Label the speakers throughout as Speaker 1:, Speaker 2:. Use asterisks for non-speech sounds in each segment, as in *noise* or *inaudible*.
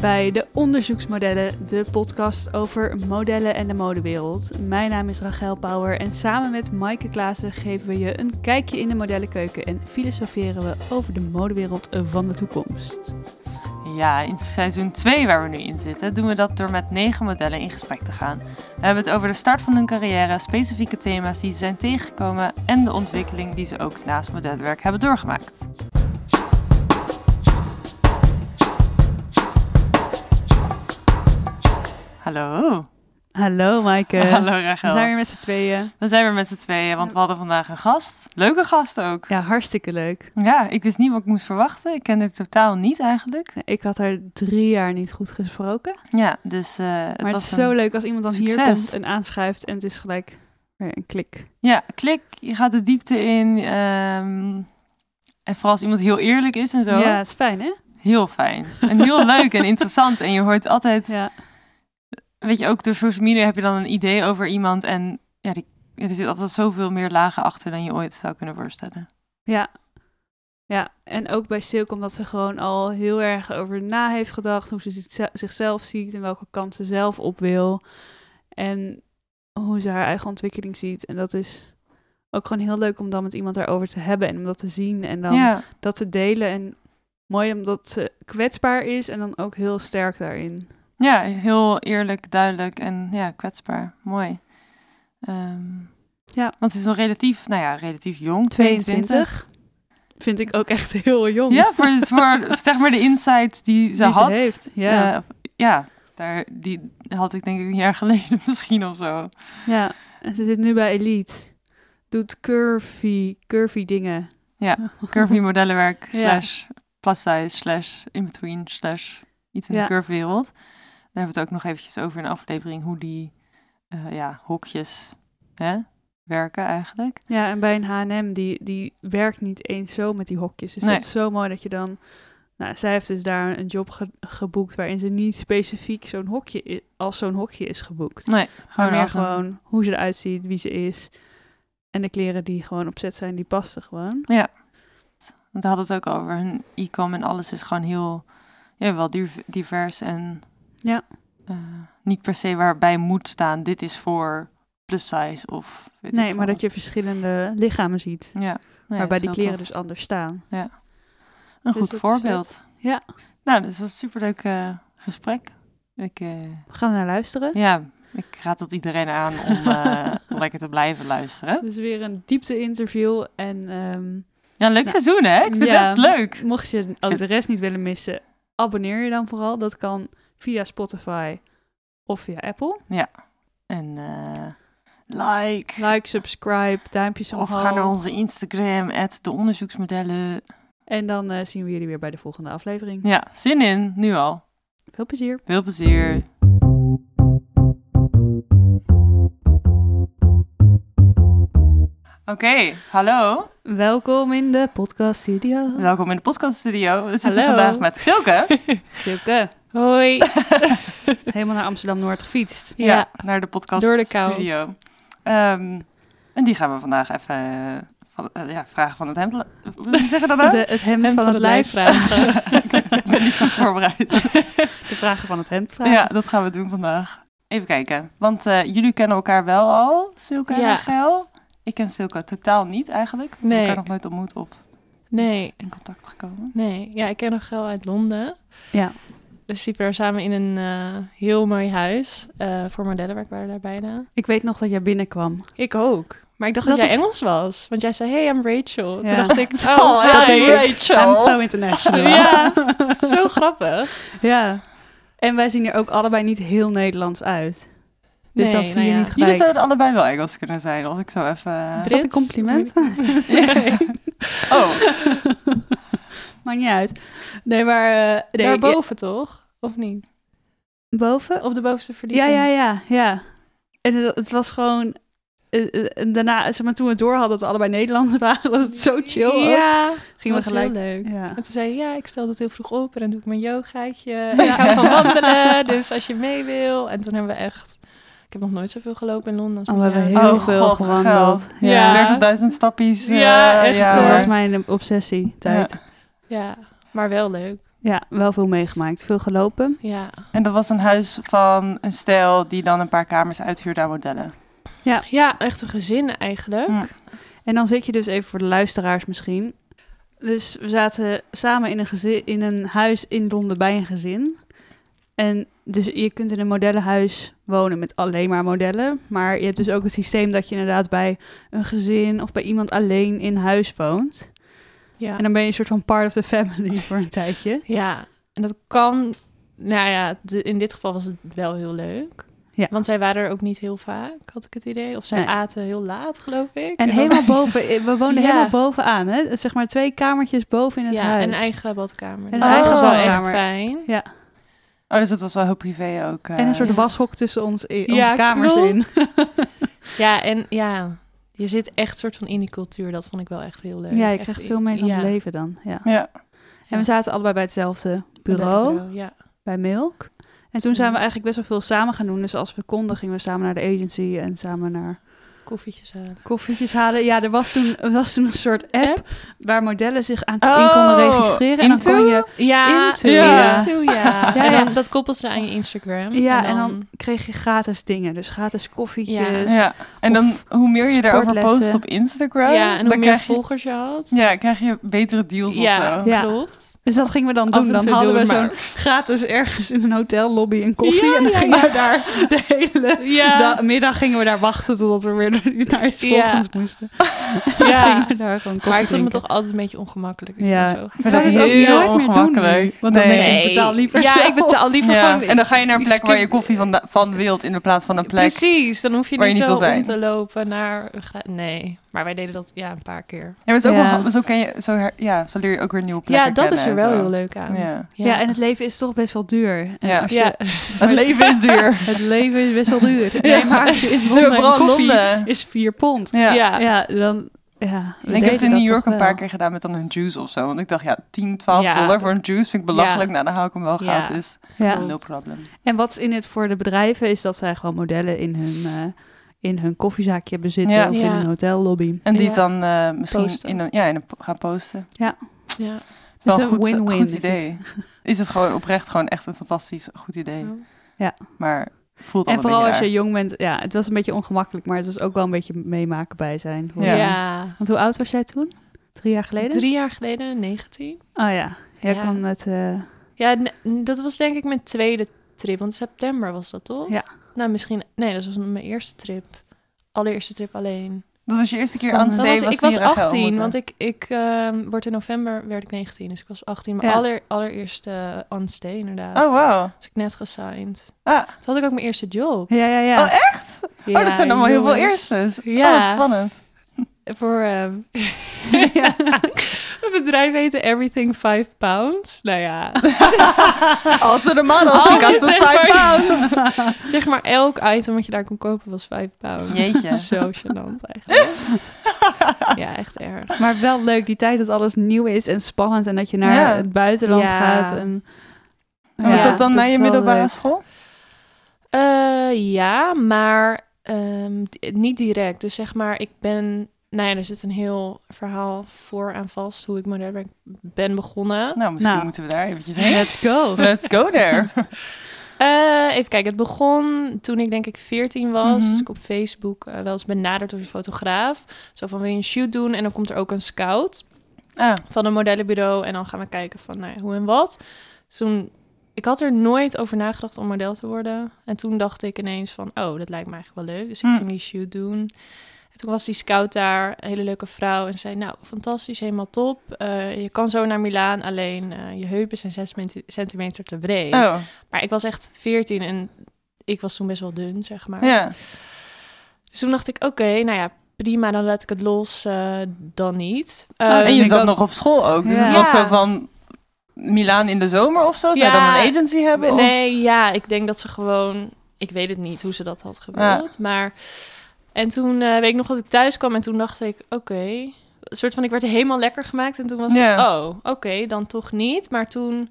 Speaker 1: bij de Onderzoeksmodellen, de podcast over modellen en de modewereld. Mijn naam is Rachel Power en samen met Maaike Klaassen geven we je een kijkje in de modellenkeuken en filosoferen we over de modewereld van de toekomst.
Speaker 2: Ja, in seizoen 2 waar we nu in zitten, doen we dat door met negen modellen in gesprek te gaan. We hebben het over de start van hun carrière, specifieke thema's die ze zijn tegengekomen en de ontwikkeling die ze ook naast modelwerk hebben doorgemaakt. Hallo.
Speaker 1: Hallo Maaike. *laughs*
Speaker 2: Hallo Rachel.
Speaker 1: We zijn weer met z'n tweeën.
Speaker 2: We zijn weer met z'n tweeën, want we hadden vandaag een gast. Leuke gast ook.
Speaker 1: Ja, hartstikke leuk.
Speaker 2: Ja, ik wist niet wat ik moest verwachten. Ik kende het totaal niet eigenlijk.
Speaker 1: Ik had haar drie jaar niet goed gesproken.
Speaker 2: Ja, dus uh, het
Speaker 1: maar
Speaker 2: was
Speaker 1: het is zo leuk als iemand dan hier
Speaker 2: succes.
Speaker 1: komt en aanschuift en het is gelijk weer een klik.
Speaker 2: Ja, klik, je gaat de diepte in. ehm, en vooral als iemand heel eerlijk is en zo.
Speaker 1: Ja, het is fijn hè?
Speaker 2: Heel fijn. En heel leuk en *laughs* interessant. En je hoort altijd,
Speaker 1: Ja.
Speaker 2: Weet je, ook door social media heb je dan een idee over iemand. En ja, die, er zit altijd zoveel meer lagen achter dan je ooit zou kunnen voorstellen.
Speaker 1: Ja. Ja, en ook bij Silke omdat ze gewoon al heel erg over na heeft gedacht, hoe ze zichze- zichzelf ziet en welke kant ze zelf op wil. En hoe ze haar eigen ontwikkeling ziet. En dat is ook gewoon heel leuk om dan met iemand daarover te hebben en om dat te zien en dan
Speaker 2: ja,
Speaker 1: dat te delen. En mooi omdat ze kwetsbaar is en dan ook heel sterk daarin.
Speaker 2: Ja, heel eerlijk, duidelijk en ja, kwetsbaar. Mooi. Ehm,
Speaker 1: Ja.
Speaker 2: Want ze is nog relatief, nou ja, relatief jong. 22.
Speaker 1: 22. Vind ik ook echt heel jong.
Speaker 2: Ja, voor, voor zeg maar de insight die ze
Speaker 1: Die ze
Speaker 2: had.
Speaker 1: heeft, ja.
Speaker 2: Eh, ja, daar, die had ik denk ik een jaar *laughs* geleden misschien of zo.
Speaker 1: Ja, en ze zit nu bij Elite. Doet curvy, curvy dingen.
Speaker 2: Ja, Curvy modellenwerk *laughs*
Speaker 1: Ja.
Speaker 2: slash plus size slash in-between slash iets in
Speaker 1: Ja.
Speaker 2: de curve wereld. Daar hebben we het ook nog eventjes over in de aflevering hoe die eh, ja, hokjes hè, werken eigenlijk.
Speaker 1: Ja, en bij een H&M, die, die werkt niet eens zo met die hokjes. Dus
Speaker 2: Nee.
Speaker 1: dat is zo mooi dat je dan... Nou, zij heeft dus daar een job ge- geboekt waarin ze niet specifiek zo'n hokje als zo'n hokje is geboekt.
Speaker 2: Nee,
Speaker 1: Maar
Speaker 2: gewoon
Speaker 1: meer
Speaker 2: een-
Speaker 1: gewoon hoe ze eruit ziet, wie ze is. En de kleren die gewoon op zet zijn, die passen gewoon.
Speaker 2: Want we hadden het ook over hun e-com en alles is gewoon heel, ja, wel div- divers en
Speaker 1: Ja.
Speaker 2: eh, niet per se waarbij moet staan, dit is voor plus size of weet
Speaker 1: Nee, maar dat je verschillende lichamen ziet.
Speaker 2: Ja, nee,
Speaker 1: waarbij die kleren dus anders staan.
Speaker 2: tof. Een
Speaker 1: dus
Speaker 2: goed voorbeeld.
Speaker 1: Ja.
Speaker 2: Nou, dus dat was een superleuk eh, gesprek. Ik, eh,
Speaker 1: We gaan naar luisteren.
Speaker 2: ja, ik raad dat iedereen aan om, *laughs* lekker te blijven luisteren.
Speaker 1: Dus weer een diepte-interview. En ehm,
Speaker 2: Ja, leuk
Speaker 1: Nou,
Speaker 2: seizoen hè? Ik vind het
Speaker 1: ja.
Speaker 2: echt leuk.
Speaker 1: mocht je ook de rest niet willen missen, abonneer je dan vooral. Dat kan via Spotify of via Apple.
Speaker 2: En eh, like.
Speaker 1: Like, subscribe, duimpjes
Speaker 2: Of
Speaker 1: omhoog.
Speaker 2: ga naar onze Instagram, de onderzoeksmodellen.
Speaker 1: En dan eh, zien we jullie weer bij de volgende aflevering.
Speaker 2: Ja, zin in, nu al.
Speaker 1: Veel plezier.
Speaker 2: Veel plezier. Oké, hallo.
Speaker 1: Welkom in de podcast studio.
Speaker 2: Welkom in de podcaststudio. We zitten
Speaker 1: Hallo.
Speaker 2: vandaag met Silke. *laughs*
Speaker 1: Silke.
Speaker 3: Hoi. *laughs*
Speaker 1: Helemaal naar Amsterdam-Noord gefietst.
Speaker 2: Ja,
Speaker 3: Ja.
Speaker 2: naar de podcast
Speaker 3: Door de kou.
Speaker 2: studio. Ehm, en die gaan we vandaag even eh, van, eh, ja, vragen van het hemd. Hoe zeg je dat nou?
Speaker 1: De, het hemd,
Speaker 3: Hemd
Speaker 1: van, het lijf.
Speaker 3: vragen. *laughs*
Speaker 2: Ik ben niet goed voorbereid.
Speaker 1: De vragen van het hemd vragen.
Speaker 2: Ja, dat gaan we doen vandaag. Even kijken, want eh, jullie kennen elkaar wel al, Silke en
Speaker 3: Ja.
Speaker 2: Rachel. Ik ken Silke totaal niet eigenlijk. We hebben
Speaker 3: Nee.
Speaker 2: elkaar nog nooit ontmoet of
Speaker 3: Nee,
Speaker 2: in contact gekomen.
Speaker 3: nee. Ja, ik ken nog wel uit Londen.
Speaker 1: Ja.
Speaker 3: Dus die waren samen in een eh, heel mooi huis. eh, voor modellenwerk waren daar bijna.
Speaker 1: Ik weet nog dat jij binnenkwam.
Speaker 3: Ik ook. Maar ik dacht
Speaker 1: Dat
Speaker 3: dat, jij
Speaker 1: is-
Speaker 3: Engels was. Want jij zei, hey, I'm Rachel.
Speaker 1: Ja.
Speaker 3: Toen dacht ik, *laughs*
Speaker 1: Oh,
Speaker 3: oh,
Speaker 1: ik.
Speaker 3: Rachel.
Speaker 1: I'm so international.
Speaker 3: Ja, *laughs* zo grappig.
Speaker 1: ja. En wij zien er ook allebei niet heel Nederlands uit. Dus
Speaker 3: Nee,
Speaker 1: dat zie
Speaker 3: nou
Speaker 1: je
Speaker 3: ja.
Speaker 1: niet
Speaker 2: Jullie
Speaker 1: gelijk.
Speaker 2: zouden allebei wel Engels kunnen zijn, als ik zo even...
Speaker 1: Is dat een compliment? *laughs*
Speaker 2: Oh,
Speaker 1: Maakt niet uit. Nee, maar... eh nee,
Speaker 3: Daarboven toch? Of niet?
Speaker 1: ja, boven?
Speaker 3: Op de bovenste
Speaker 1: Ja,
Speaker 3: verdieping?
Speaker 1: ja, ja, ja. En het, het was gewoon... eh, eh, en daarna, zeg maar, toen we door hadden dat we allebei Nederlands *laughs* waren, was het zo chill. ook.
Speaker 3: Ja,
Speaker 1: Gingen we
Speaker 3: was
Speaker 1: gelijk...
Speaker 3: heel leuk.
Speaker 1: Ja.
Speaker 3: En toen zei je, ja, ik stel dat heel vroeg op en dan doe ik mijn yogaatje. En ik van wandelen, dus als je mee wil. En toen hebben we echt... Ik heb nog nooit zoveel gelopen in Londen als
Speaker 1: Oh, we hebben heel
Speaker 2: Oh,
Speaker 1: veel
Speaker 2: God,
Speaker 1: gewandeld.
Speaker 2: geld.
Speaker 1: Ja,
Speaker 3: Ja.
Speaker 2: 30.000 stappies. eh,
Speaker 3: Ja, echt,
Speaker 1: dat
Speaker 3: hoor.
Speaker 1: was mijn obsessie tijd.
Speaker 3: Ja, maar wel leuk.
Speaker 1: Ja, wel veel meegemaakt. Veel gelopen.
Speaker 3: Ja.
Speaker 2: En dat was een huis van een stijl die dan een paar kamers uithuurde aan modellen.
Speaker 3: ja, echt een gezin eigenlijk.
Speaker 1: En dan zit je dus even voor de luisteraars misschien. Dus we zaten samen in een, gezin, in een huis in Londen bij een gezin. En dus je kunt in een modellenhuis wonen met alleen maar modellen. Maar je hebt dus ook het systeem dat je inderdaad bij een gezin of bij iemand alleen in huis woont.
Speaker 3: Ja.
Speaker 1: En dan ben je een soort van part of the family *laughs* voor een tijdje.
Speaker 3: Ja, en dat kan... Nou ja, de- in dit geval was het wel heel leuk.
Speaker 1: Ja.
Speaker 3: Want zij waren er ook niet heel vaak, had ik het idee. Of zij
Speaker 1: Nee.
Speaker 3: aten heel laat, geloof ik.
Speaker 1: En helemaal boven, we woonden *laughs*
Speaker 3: Ja.
Speaker 1: helemaal bovenaan, hè? Zeg maar twee kamertjes boven in het
Speaker 3: ja,
Speaker 1: huis.
Speaker 3: een eigen badkamer.
Speaker 1: En
Speaker 2: een
Speaker 3: dat
Speaker 2: eigen
Speaker 3: was wel echt
Speaker 1: badkamer.
Speaker 3: fijn.
Speaker 1: Ja,
Speaker 2: Oh, dus dat was wel heel privé ook. eh.
Speaker 1: en een soort
Speaker 3: ja.
Speaker 1: washok tussen ons, in, onze
Speaker 3: Ja,
Speaker 1: kamers
Speaker 3: klopt.
Speaker 1: in. *laughs*
Speaker 3: Ja, en ja, je zit echt soort van in die cultuur. Dat vond ik wel echt heel leuk.
Speaker 1: Ja, je
Speaker 3: Echt
Speaker 1: krijgt veel mee van
Speaker 3: ja.
Speaker 1: het leven dan. Ja.
Speaker 2: Ja.
Speaker 1: En we zaten allebei bij hetzelfde bureau,
Speaker 3: Ja.
Speaker 1: bij Milk. En toen zijn we eigenlijk best wel veel samen gaan doen. Dus als we konden, gingen we samen naar de agency en samen naar
Speaker 3: Koffietjes halen.
Speaker 1: koffietjes halen. Ja, er was toen, er was toen een soort app,
Speaker 3: App?
Speaker 1: waar modellen zich aan in
Speaker 2: Oh,
Speaker 1: konden registreren. En dan kon je...
Speaker 3: Ja,
Speaker 1: Into,
Speaker 3: ja.
Speaker 1: ja.
Speaker 3: Into, *laughs* ja.
Speaker 1: Ja,
Speaker 3: En dan, dat koppelt ze aan je Instagram.
Speaker 1: Ja, en dan kreeg je gratis dingen. Dus gratis koffietjes.
Speaker 2: ja. En dan, hoe meer je daarover post op Instagram,
Speaker 3: Ja, en hoe
Speaker 2: dan
Speaker 3: meer volgers je had.
Speaker 2: ja, krijg je betere deals
Speaker 3: ja,
Speaker 2: of zo.
Speaker 1: Ja.
Speaker 3: klopt.
Speaker 1: Dus dat gingen we dan doen.
Speaker 3: en
Speaker 1: Dan hadden we zo'n gratis ergens in een hotellobby een koffie.
Speaker 3: Ja,
Speaker 1: en dan
Speaker 3: ja,
Speaker 1: gingen
Speaker 3: ja.
Speaker 1: we daar de hele
Speaker 3: Ja.
Speaker 1: da- middag gingen we daar wachten totdat we weer *laughs* naar iets
Speaker 3: Ja.
Speaker 1: volgens moesten. *laughs*
Speaker 3: Ja. *laughs*
Speaker 1: daar gewoon
Speaker 3: Maar ik vond me toch altijd een beetje ongemakkelijk.
Speaker 1: Ja.
Speaker 3: zo
Speaker 2: Ik vind
Speaker 1: zou dit ook
Speaker 2: heel
Speaker 1: doen
Speaker 2: ongemakkelijk.
Speaker 1: nu, Want dan
Speaker 2: Nee.
Speaker 1: denk ik, ik betaal liever
Speaker 3: Ja,
Speaker 1: zelf.
Speaker 3: ik betaal liever
Speaker 2: Ja.
Speaker 3: gewoon...
Speaker 2: En dan ga je naar een plek waar je koffie van, van wilt in de plaats van een plek.
Speaker 3: Precies, dan hoef je
Speaker 2: waar je
Speaker 3: niet
Speaker 2: niet
Speaker 3: zo om te lopen naar... Nee, maar wij deden dat ja, een paar keer.
Speaker 2: Ja, maar het is ook
Speaker 1: Ja.
Speaker 2: wel, zo, ken je, zo, her- ja, zo leer je ook weer nieuwe plekken
Speaker 3: Ja, dat
Speaker 2: kennen
Speaker 3: is er wel
Speaker 2: zo.
Speaker 3: heel leuk aan.
Speaker 2: Ja.
Speaker 1: Ja. en het leven is toch best wel duur. En
Speaker 2: Ja.
Speaker 1: als je,
Speaker 3: Ja, *laughs*
Speaker 2: Het leven is duur. *laughs*
Speaker 1: Het leven is best wel duur. Nee, maar als je in Londen
Speaker 2: Londen.
Speaker 1: is 4 pond.
Speaker 2: Ja.
Speaker 3: ja.
Speaker 1: Ja, dan... Ja,
Speaker 2: ik heb het in New York een paar
Speaker 1: wel.
Speaker 2: keer gedaan met dan een juice of zo. Want ik dacht, ja, 10, 12
Speaker 3: Ja.
Speaker 2: dollar voor een juice vind ik belachelijk.
Speaker 3: Ja.
Speaker 2: Nou, dan hou ik hem wel gratis.
Speaker 1: Ja.
Speaker 2: No problem.
Speaker 1: En wat in het voor de bedrijven is dat zij gewoon modellen in hun, eh, in hun koffiezaakje hebben zitten
Speaker 2: Ja.
Speaker 1: of in
Speaker 3: Ja.
Speaker 1: een hotellobby.
Speaker 2: En die
Speaker 3: Ja.
Speaker 2: het dan eh, misschien
Speaker 3: Posten.
Speaker 2: in een, ja, in een, gaan posten.
Speaker 3: ja.
Speaker 1: Dus
Speaker 2: Wel
Speaker 1: een
Speaker 2: een goed,
Speaker 1: win-win
Speaker 2: goed
Speaker 1: is het.
Speaker 2: idee. Is het gewoon oprecht gewoon echt een fantastisch goed idee.
Speaker 1: Ja.
Speaker 2: Maar voelt
Speaker 1: En vooral als je jong bent, ja, het was een beetje ongemakkelijk, maar het was ook wel een beetje meemaken bij zijn.
Speaker 2: Ja.
Speaker 3: Ja.
Speaker 1: Want hoe oud was jij toen? Drie jaar geleden?
Speaker 3: Drie jaar geleden, 19.
Speaker 1: Oh ja, jij
Speaker 3: Ja.
Speaker 1: kwam met... eh,
Speaker 3: Ja, dat was denk ik mijn tweede trip. Want september was dat, toch?
Speaker 1: Ja.
Speaker 3: Nou, misschien... Nee, dat was mijn eerste trip. Allereerste trip alleen.
Speaker 2: Dat was je eerste keer aan
Speaker 3: was, ik was
Speaker 2: Rachel
Speaker 3: 18,
Speaker 2: ontmoette.
Speaker 3: want ik, ik ehm, word in november werd ik 19, dus ik was 18. Mijn
Speaker 1: Ja.
Speaker 3: aller, allereerste on stay inderdaad.
Speaker 2: Oh, wow.
Speaker 3: Was ik net gesigned.
Speaker 2: Ah,
Speaker 3: Toen had ik ook mijn eerste job.
Speaker 1: Ja, ja, ja.
Speaker 2: Oh, echt? oh, dat zijn allemaal heel veel eerstes.
Speaker 3: Ja.
Speaker 2: Oh, wat spannend.
Speaker 3: Voor ehm, *laughs* *laughs* het bedrijf heette Everything 5 Pounds. Nou ja,
Speaker 2: Also the model,
Speaker 3: Oh,
Speaker 2: she got *laughs*
Speaker 3: zeg
Speaker 2: us five
Speaker 3: maar.
Speaker 2: pounds. *laughs*
Speaker 3: zeg maar elk item wat je daar kon kopen was 5 pounds.
Speaker 2: Jeetje. *laughs*
Speaker 3: Zo gênant eigenlijk. ja, echt erg.
Speaker 1: Maar wel leuk, die tijd dat alles nieuw is en spannend en dat je naar
Speaker 2: Ja.
Speaker 1: het buitenland
Speaker 3: Ja.
Speaker 1: gaat. En,
Speaker 2: En was
Speaker 3: Ja,
Speaker 2: dat dan
Speaker 1: dat
Speaker 2: na je middelbare
Speaker 1: leuk.
Speaker 2: school?
Speaker 3: Eh, ja, maar ehm, niet direct. Dus zeg maar, ik ben... Nou ja, er zit een heel verhaal voor aan vast hoe ik model ben, ben begonnen.
Speaker 2: Nou, misschien
Speaker 1: Nou.
Speaker 2: moeten we daar eventjes *laughs* heen.
Speaker 1: Let's go.
Speaker 2: Let's go there. *laughs*
Speaker 3: Eh, even kijken, het begon toen ik denk ik 14 was.
Speaker 2: Mhm.
Speaker 3: Dus ik op Facebook eh, wel eens benaderd door een fotograaf. Zo van, wil je een shoot doen? En dan komt er ook een scout
Speaker 2: Ah,
Speaker 3: van een modellenbureau. En dan gaan we kijken van nou ja, hoe en wat. Dus toen, ik had er nooit over nagedacht om model te worden. En toen dacht ik ineens van, oh, dat lijkt me eigenlijk wel leuk. Dus ik
Speaker 2: Hm.
Speaker 3: ging die shoot doen. En toen was die scout daar, een hele leuke vrouw. En zei, nou, fantastisch, helemaal top. Eh, je kan zo naar Milaan, alleen eh, je heupen zijn 6 centimeter te breed.
Speaker 2: oh,
Speaker 3: Maar ik was echt 14 en ik was toen best wel dun, zeg maar.
Speaker 2: ja.
Speaker 3: Dus toen dacht ik, oké, nou ja, prima, dan laat ik het los, eh, dan niet.
Speaker 1: Oh,
Speaker 3: Eh,
Speaker 2: en je zat
Speaker 1: ook.
Speaker 2: nog op school ook. Dus
Speaker 1: Ja.
Speaker 2: het was
Speaker 3: Ja.
Speaker 2: zo van Milaan in de zomer of zo? Zou
Speaker 3: Ja.
Speaker 2: dan een agency hebben? of-
Speaker 3: Nee, ja, ik denk dat ze gewoon... Ik weet het niet hoe ze dat had gewild, maar... En toen eh, weet ik nog dat ik thuis kwam en toen dacht ik, oké... Een soort van, ik werd helemaal lekker gemaakt en toen was het, oh, oké, dan toch niet. Maar toen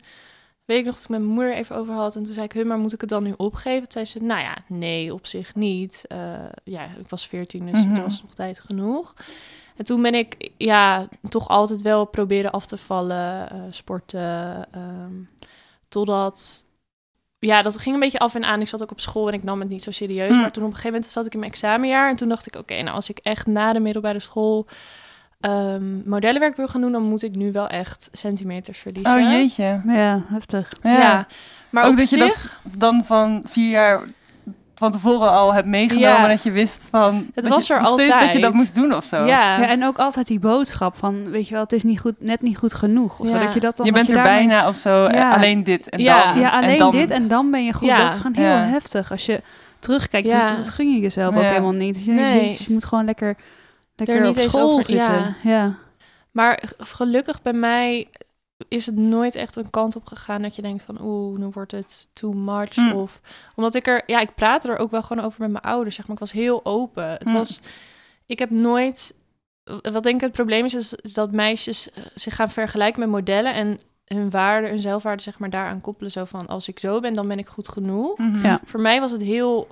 Speaker 3: weet ik nog dat ik met mijn moeder even over had en toen zei ik, "Huh, maar moet ik het dan nu opgeven? Toen zei ze, nou ja, nee, op zich niet. Eh, ja, ik was 14, dus
Speaker 2: Mhm.
Speaker 3: er was nog tijd genoeg. En toen ben ik ja, toch altijd wel proberen af te vallen, eh, sporten. ehm, totdat, ja, dat ging een beetje af en aan. Ik zat ook op school en ik nam het niet zo serieus.
Speaker 2: Mm.
Speaker 3: Maar toen op een gegeven moment zat ik in mijn examenjaar. En toen dacht ik, oké, nou als ik echt na de middelbare school ehm, modellenwerk wil gaan doen... dan moet ik nu wel echt centimeters verliezen.
Speaker 2: Oh jeetje.
Speaker 1: Ja, heftig.
Speaker 2: Ja.
Speaker 3: Ja. Maar
Speaker 2: Ook
Speaker 3: op
Speaker 2: dat je dat dan van vier jaar van tevoren al hebt meegenomen.
Speaker 3: Ja.
Speaker 2: Dat je wist van... dat
Speaker 3: was
Speaker 2: je,
Speaker 3: er
Speaker 2: steeds dat je
Speaker 3: altijd.
Speaker 2: dat moest doen of zo.
Speaker 3: Ja.
Speaker 1: Ja, en ook altijd die boodschap van, weet je wel, het is niet goed, net niet goed genoeg. Of zo, dat je dat dan
Speaker 2: je bent er
Speaker 1: daarmee-
Speaker 2: bijna of zo. eh,
Speaker 1: Ja.
Speaker 2: Alleen dit en
Speaker 3: Ja.
Speaker 2: dan.
Speaker 1: Ja, alleen
Speaker 2: en dan,
Speaker 1: dit en dan ben je goed.
Speaker 3: Ja.
Speaker 1: Dat is gewoon heel
Speaker 2: Ja.
Speaker 1: heftig. Als je terugkijkt,
Speaker 3: Ja.
Speaker 1: dat, dat gun je jezelf ook helemaal niet. Je,
Speaker 3: Nee.
Speaker 1: moet gewoon lekker, lekker op school
Speaker 3: over-
Speaker 1: zitten.
Speaker 3: ja.
Speaker 1: Ja.
Speaker 3: Maar gelukkig bij mij is het nooit echt een kant op gegaan dat je denkt van oeh, nu wordt het too much.
Speaker 2: Hm.
Speaker 3: Of omdat ik er, ja, ik praatte er ook wel gewoon over met mijn ouders. Zeg maar, ik was heel open. Het
Speaker 2: Hm.
Speaker 3: was, ik heb nooit, wat denk ik het probleem is, is, is dat meisjes eh, zich gaan vergelijken met modellen en hun waarde, hun zelfwaarde, zeg maar, daaraan koppelen. Zo van als ik zo ben, dan ben ik goed genoeg.
Speaker 2: Mhm.
Speaker 1: Ja.
Speaker 3: Voor mij was het heel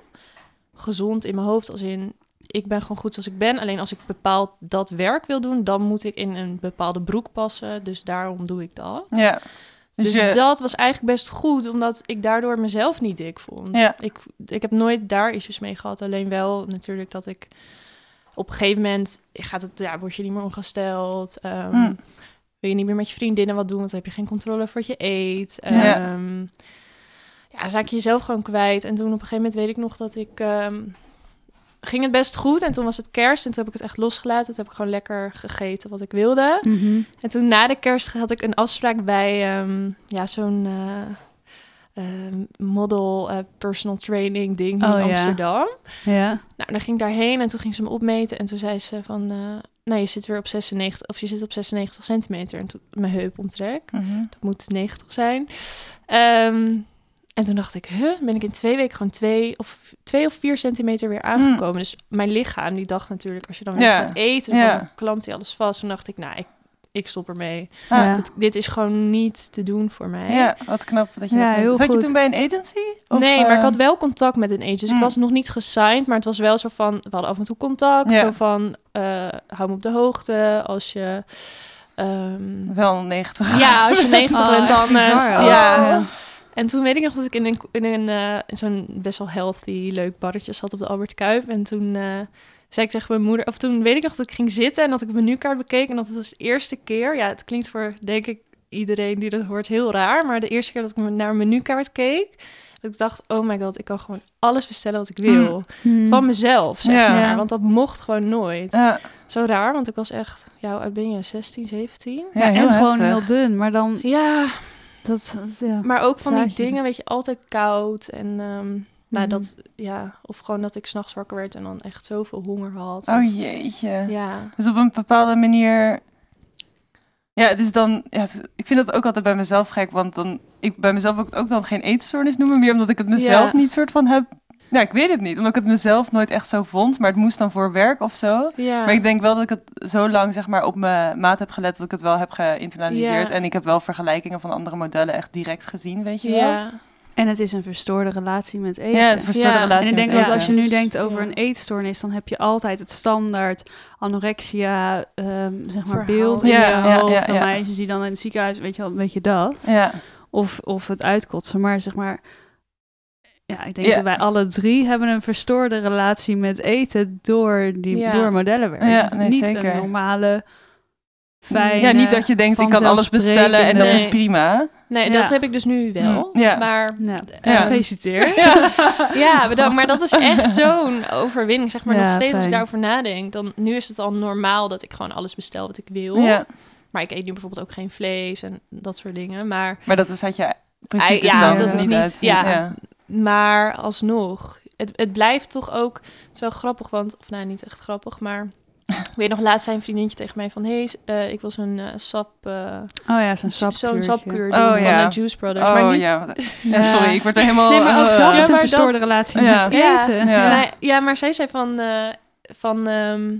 Speaker 3: gezond in mijn hoofd, als in ik ben gewoon goed zoals ik ben. Alleen als ik bepaald dat werk wil doen, dan moet ik in een bepaalde broek passen. Dus daarom doe ik dat.
Speaker 2: Ja. Dus,
Speaker 3: Dus
Speaker 2: je,
Speaker 3: dat was eigenlijk best goed, omdat ik daardoor mezelf niet dik vond.
Speaker 2: Ja.
Speaker 3: Ik, ik heb nooit daar issues mee gehad. Alleen wel natuurlijk dat ik op een gegeven moment gaat het, ja, word je niet meer ongesteld.
Speaker 2: Hm.
Speaker 3: Wil je niet meer met je vriendinnen wat doen, want dan heb je geen controle over wat je eet.
Speaker 2: Ja.
Speaker 3: Ehm, ja, raak je jezelf gewoon kwijt. En toen op een gegeven moment weet ik nog dat ik... ehm, ging het best goed en toen was het kerst en toen heb ik het echt losgelaten. Toen heb ik gewoon lekker gegeten wat ik wilde.
Speaker 1: Mhm.
Speaker 3: En toen na de kerst had ik een afspraak bij ja, ja, zo'n eh, ehm, model eh, personal training ding in
Speaker 1: Oh, ja.
Speaker 3: Amsterdam.
Speaker 1: ja.
Speaker 3: Nou, dan ging ik daarheen en toen ging ze me opmeten en toen zei ze van, eh, nou je zit weer op 96 of je zit op 96 centimeter en toen mijn heup omtrek.
Speaker 2: Mhm.
Speaker 3: Dat moet 90 zijn. Ehm, en toen dacht ik, huh, ben ik in twee weken gewoon twee of, twee of vier centimeter weer aangekomen. Dus mijn lichaam, die dacht natuurlijk, als je dan weer
Speaker 2: Ja.
Speaker 3: gaat eten,
Speaker 2: Ja.
Speaker 3: dan klampt hij alles vast. Toen dacht ik, nou, ik, ik stop ermee.
Speaker 2: Ah,
Speaker 1: Ja.
Speaker 3: Het- dit is gewoon niet te doen voor mij.
Speaker 2: Ja, wat knap dat je
Speaker 1: Ja,
Speaker 2: dat
Speaker 1: heel
Speaker 2: Zat je toen bij een agency? Of,
Speaker 3: nee, maar ik
Speaker 2: eh,
Speaker 3: had wel contact met een agent. Dus
Speaker 2: Mm.
Speaker 3: ik was nog niet gesigned, maar het was wel zo van... We hadden af en toe contact.
Speaker 2: Ja.
Speaker 3: Zo van, eh, hou me op de hoogte als je... ehm,
Speaker 2: Wel 90.
Speaker 3: ja, als je *laughs* 90
Speaker 1: Oh,
Speaker 3: bent, dan...
Speaker 1: echt
Speaker 3: eh. Ja. En toen weet ik nog dat ik in een, in een eh, in zo'n best wel healthy, leuk barretje zat op de Albert Kuip. En toen eh, zei ik tegen mijn moeder, of toen weet ik nog dat ik ging zitten en dat ik mijn menukaart bekeek. En dat het was de eerste keer, ja, het klinkt voor, denk ik, iedereen die dat hoort heel raar. Maar de eerste keer dat ik naar mijn menukaart keek, dat ik dacht, oh my god, ik kan gewoon alles bestellen wat ik wil.
Speaker 1: Mhm.
Speaker 3: Van mezelf, zeg
Speaker 2: Ja.
Speaker 3: maar. Want dat mocht gewoon nooit.
Speaker 2: Ja,
Speaker 3: Zo raar, want ik was echt, ja, hoe oud ben je? 16, 17?
Speaker 2: ja,
Speaker 1: en gewoon
Speaker 2: heftig.
Speaker 1: heel dun, maar dan...
Speaker 3: Ja,
Speaker 1: Dat, ja.
Speaker 3: Maar ook van die dingen, weet je, altijd koud. En ehm, nou,
Speaker 1: Mhm.
Speaker 3: dat, ja, of gewoon dat ik s'nachts wakker werd en dan echt zoveel honger had.
Speaker 2: Oh jeetje.
Speaker 3: ja.
Speaker 2: Dus op een bepaalde manier. Ja, is dan. Ja, ik vind dat ook altijd bij mezelf gek, want dan. Ik bij mezelf ook, ook dan geen eetstoornis noemen, meer omdat ik het mezelf
Speaker 3: Ja.
Speaker 2: niet soort van heb. Ja, ik weet het niet, omdat ik het mezelf nooit echt zo vond, maar het moest dan voor werk of zo.
Speaker 3: Ja.
Speaker 2: Maar ik denk wel dat ik het zo lang zeg maar op mijn maat heb gelet dat ik het wel heb geïnternaliseerd.
Speaker 3: Ja.
Speaker 2: En ik heb wel vergelijkingen van andere modellen echt direct gezien, weet je wel.
Speaker 3: ja.
Speaker 1: En het is een verstoorde relatie met eten.
Speaker 2: Ja, het verstoorde
Speaker 3: Ja.
Speaker 2: relatie
Speaker 1: en ik denk
Speaker 2: met
Speaker 1: dat
Speaker 2: eten.
Speaker 1: als je nu denkt over
Speaker 3: ja.
Speaker 1: een eetstoornis, dan heb je altijd het standaard anorexia, ehm, zeg maar,
Speaker 3: Verhaal.
Speaker 1: beeld in
Speaker 2: Ja,
Speaker 1: je
Speaker 2: ja,
Speaker 1: hoofd
Speaker 2: ja,
Speaker 1: van
Speaker 2: ja.
Speaker 1: meisjes die dan in het ziekenhuis, weet je wel, weet je dat.
Speaker 2: Ja,
Speaker 1: Of, of het uitkotsen, maar zeg maar, ja, ik denk
Speaker 2: Ja.
Speaker 1: dat wij alle drie hebben een verstoorde relatie met eten door, die,
Speaker 3: Ja.
Speaker 1: door modellenwerk.
Speaker 2: Ja, nee,
Speaker 1: niet
Speaker 2: zeker.
Speaker 1: een normale, fijne...
Speaker 2: ja, niet dat je denkt ik kan alles bestellen en dat is prima.
Speaker 3: Nee,
Speaker 1: Ja.
Speaker 3: dat heb ik dus nu wel.
Speaker 2: Mm, ja.
Speaker 3: Maar
Speaker 1: Nou,
Speaker 2: Ja.
Speaker 1: gefeliciteerd.
Speaker 2: Ja. *laughs*
Speaker 3: ja, bedankt. maar dat is echt zo'n overwinning. Zeg maar
Speaker 1: Ja,
Speaker 3: nog steeds als ik daarover nadenk. Dan, nu is het al normaal dat ik gewoon alles bestel wat ik wil.
Speaker 2: ja,
Speaker 3: Maar ik eet nu bijvoorbeeld ook geen vlees en dat soort dingen. Maar
Speaker 2: maar dat is uit je principes
Speaker 3: ja,
Speaker 1: dat is
Speaker 2: niet
Speaker 3: ja. Maar alsnog, het, het blijft toch ook zo grappig, want, of nou niet echt grappig, maar ik weet nog, laatst zei een vriendinnetje tegen mij van, hé, hey, ik wil zo'n eh, sap, eh,
Speaker 1: Oh ja, zo'n sapkuurtje.
Speaker 3: zo'n sapkuur
Speaker 2: Oh,
Speaker 3: doen van
Speaker 2: ja.
Speaker 3: de Juice Brothers.
Speaker 2: Oh
Speaker 3: maar niet,
Speaker 2: ja, *laughs* ja, sorry, ik word er helemaal...
Speaker 1: Nee, maar ook
Speaker 2: eh,
Speaker 1: dat
Speaker 2: eh,
Speaker 1: is een verstoorde
Speaker 3: dat-
Speaker 1: relatie
Speaker 2: Ja.
Speaker 1: met
Speaker 3: Ja.
Speaker 1: eten.
Speaker 2: Ja.
Speaker 3: Nee, ja, maar zij zei van, eh, van ehm,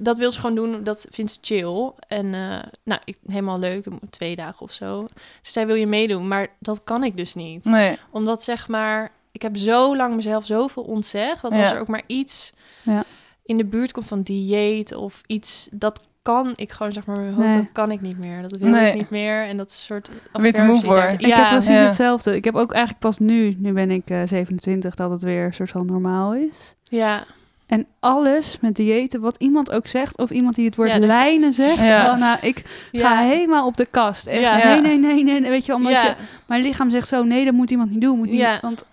Speaker 3: dat wil ze gewoon doen, dat vindt ze chill. En eh, nou, ik, helemaal leuk, twee dagen of zo. Ze zei, wil je meedoen? Maar dat kan ik dus niet.
Speaker 2: Nee,
Speaker 3: Omdat zeg maar, ik heb zo lang mezelf zoveel ontzegd. Dat als
Speaker 2: Ja.
Speaker 3: er ook maar iets
Speaker 1: Ja.
Speaker 3: in de buurt komt van dieet of iets, dat kan ik gewoon zeg maar mijn hoofd,
Speaker 1: Nee.
Speaker 3: dat kan ik niet meer. Dat wil
Speaker 2: Nee.
Speaker 3: ik niet meer en dat soort
Speaker 2: Ben je te moe voor?
Speaker 3: daar-
Speaker 1: Ik heb precies
Speaker 2: Ja.
Speaker 1: hetzelfde. Ik heb ook eigenlijk pas nu, nu ben ik eh, 27, dat het weer een soort van normaal is.
Speaker 3: Ja,
Speaker 1: En alles met diëten, wat iemand ook zegt, of iemand die het woord
Speaker 3: Ja, dus-
Speaker 1: lijnen zegt.
Speaker 2: Ja.
Speaker 1: Oh, nou, ik ga
Speaker 3: ja.
Speaker 1: helemaal op de kast. Echt,
Speaker 3: Ja.
Speaker 1: nee, nee, nee, nee. Weet je, omdat
Speaker 3: ja.
Speaker 1: je, mijn lichaam zegt zo, nee, dat moet iemand niet doen. Moet niet,
Speaker 3: Ja.
Speaker 1: Want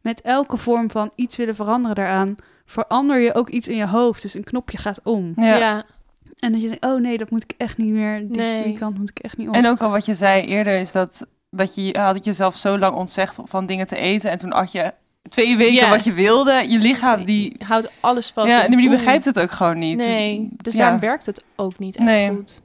Speaker 1: met elke vorm van iets willen veranderen daaraan, verander je ook iets in je hoofd. Dus een knopje gaat om.
Speaker 2: Ja.
Speaker 3: ja.
Speaker 1: En dat je denkt, oh nee, dat moet ik echt niet meer. Die,
Speaker 3: Nee.
Speaker 1: die kant moet ik echt niet op.
Speaker 2: En ook al wat je zei eerder is dat, dat je had het jezelf zo lang ontzegd van dingen te eten. En toen at je twee weken
Speaker 3: Ja.
Speaker 2: wat je wilde. Je lichaam die...
Speaker 3: houdt alles vast.
Speaker 2: Ja,
Speaker 3: en
Speaker 2: die begrijpt het ook gewoon niet.
Speaker 3: Nee, dus
Speaker 2: Ja.
Speaker 3: daarom werkt het ook niet echt
Speaker 2: Nee.
Speaker 3: goed.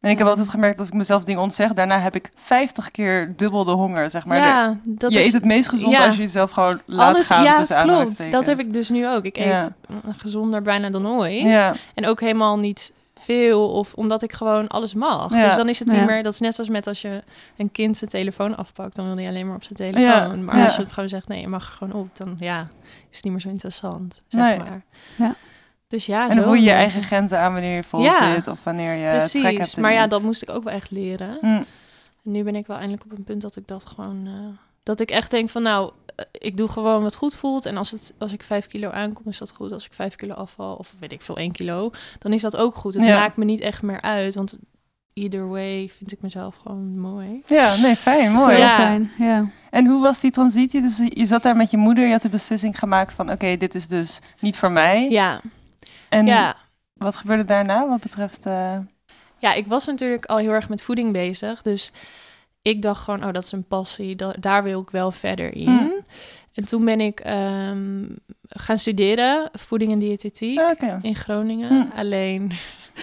Speaker 2: En ik heb altijd gemerkt als ik mezelf dingen ontzeg, daarna heb ik 50 keer dubbel de honger, zeg maar.
Speaker 3: ja, dat
Speaker 2: je
Speaker 3: is
Speaker 2: eet het meest gezond
Speaker 3: ja.
Speaker 2: als je jezelf gewoon laat
Speaker 3: alles.
Speaker 2: gaan
Speaker 3: Ja,
Speaker 2: tussen
Speaker 3: klopt. Dat heb ik dus nu ook. Ik eet
Speaker 2: Ja.
Speaker 3: gezonder bijna dan ooit.
Speaker 2: Ja,
Speaker 3: En ook helemaal niet veel, of omdat ik gewoon alles mag.
Speaker 2: Ja.
Speaker 3: Dus dan is het niet
Speaker 1: Ja.
Speaker 3: meer, dat is net zoals met als je een kind zijn telefoon afpakt, dan wil hij alleen maar op zijn telefoon.
Speaker 2: Ja.
Speaker 3: Maar als je het gewoon zegt, nee, je mag er gewoon op, dan ja, is het niet meer zo interessant, zeg
Speaker 2: Nee.
Speaker 3: maar.
Speaker 1: Ja.
Speaker 3: Dus ja,
Speaker 2: en dan
Speaker 3: zo
Speaker 2: voel je je eigen grenzen aan wanneer je vol
Speaker 3: Ja.
Speaker 2: zit of wanneer je trek
Speaker 3: Precies,
Speaker 2: hebt. in
Speaker 3: maar ja, dat moest ik ook wel echt leren.
Speaker 2: Hm.
Speaker 3: En nu ben ik wel eindelijk op een punt dat ik dat gewoon... eh, dat ik echt denk van, nou, eh, ik doe gewoon wat goed voelt. En als, het, als ik vijf kilo aankom, is dat goed. Als ik vijf kilo afval, of weet ik veel, één kilo... dan is dat ook goed. Het
Speaker 2: Ja.
Speaker 3: maakt me niet echt meer uit. Want either way vind ik mezelf gewoon mooi.
Speaker 2: Ja, nee, fijn,
Speaker 1: Zo
Speaker 2: mooi.
Speaker 3: Ja.
Speaker 1: fijn. Ja.
Speaker 2: En hoe was die transitie? Dus je zat daar met je moeder, je had de beslissing gemaakt van... oké, dit is dus niet voor mij.
Speaker 3: Ja,
Speaker 2: En
Speaker 3: ja.
Speaker 2: wat gebeurde daarna wat betreft... eh,
Speaker 3: ja, ik was natuurlijk al heel erg met voeding bezig. Dus ik dacht gewoon, oh, dat is een passie. Da- daar wil ik wel verder in.
Speaker 2: Hm.
Speaker 3: En toen ben ik ehm, gaan studeren, voeding en diëtetiek.
Speaker 2: ah,
Speaker 3: in Groningen.
Speaker 2: Hm.
Speaker 3: Alleen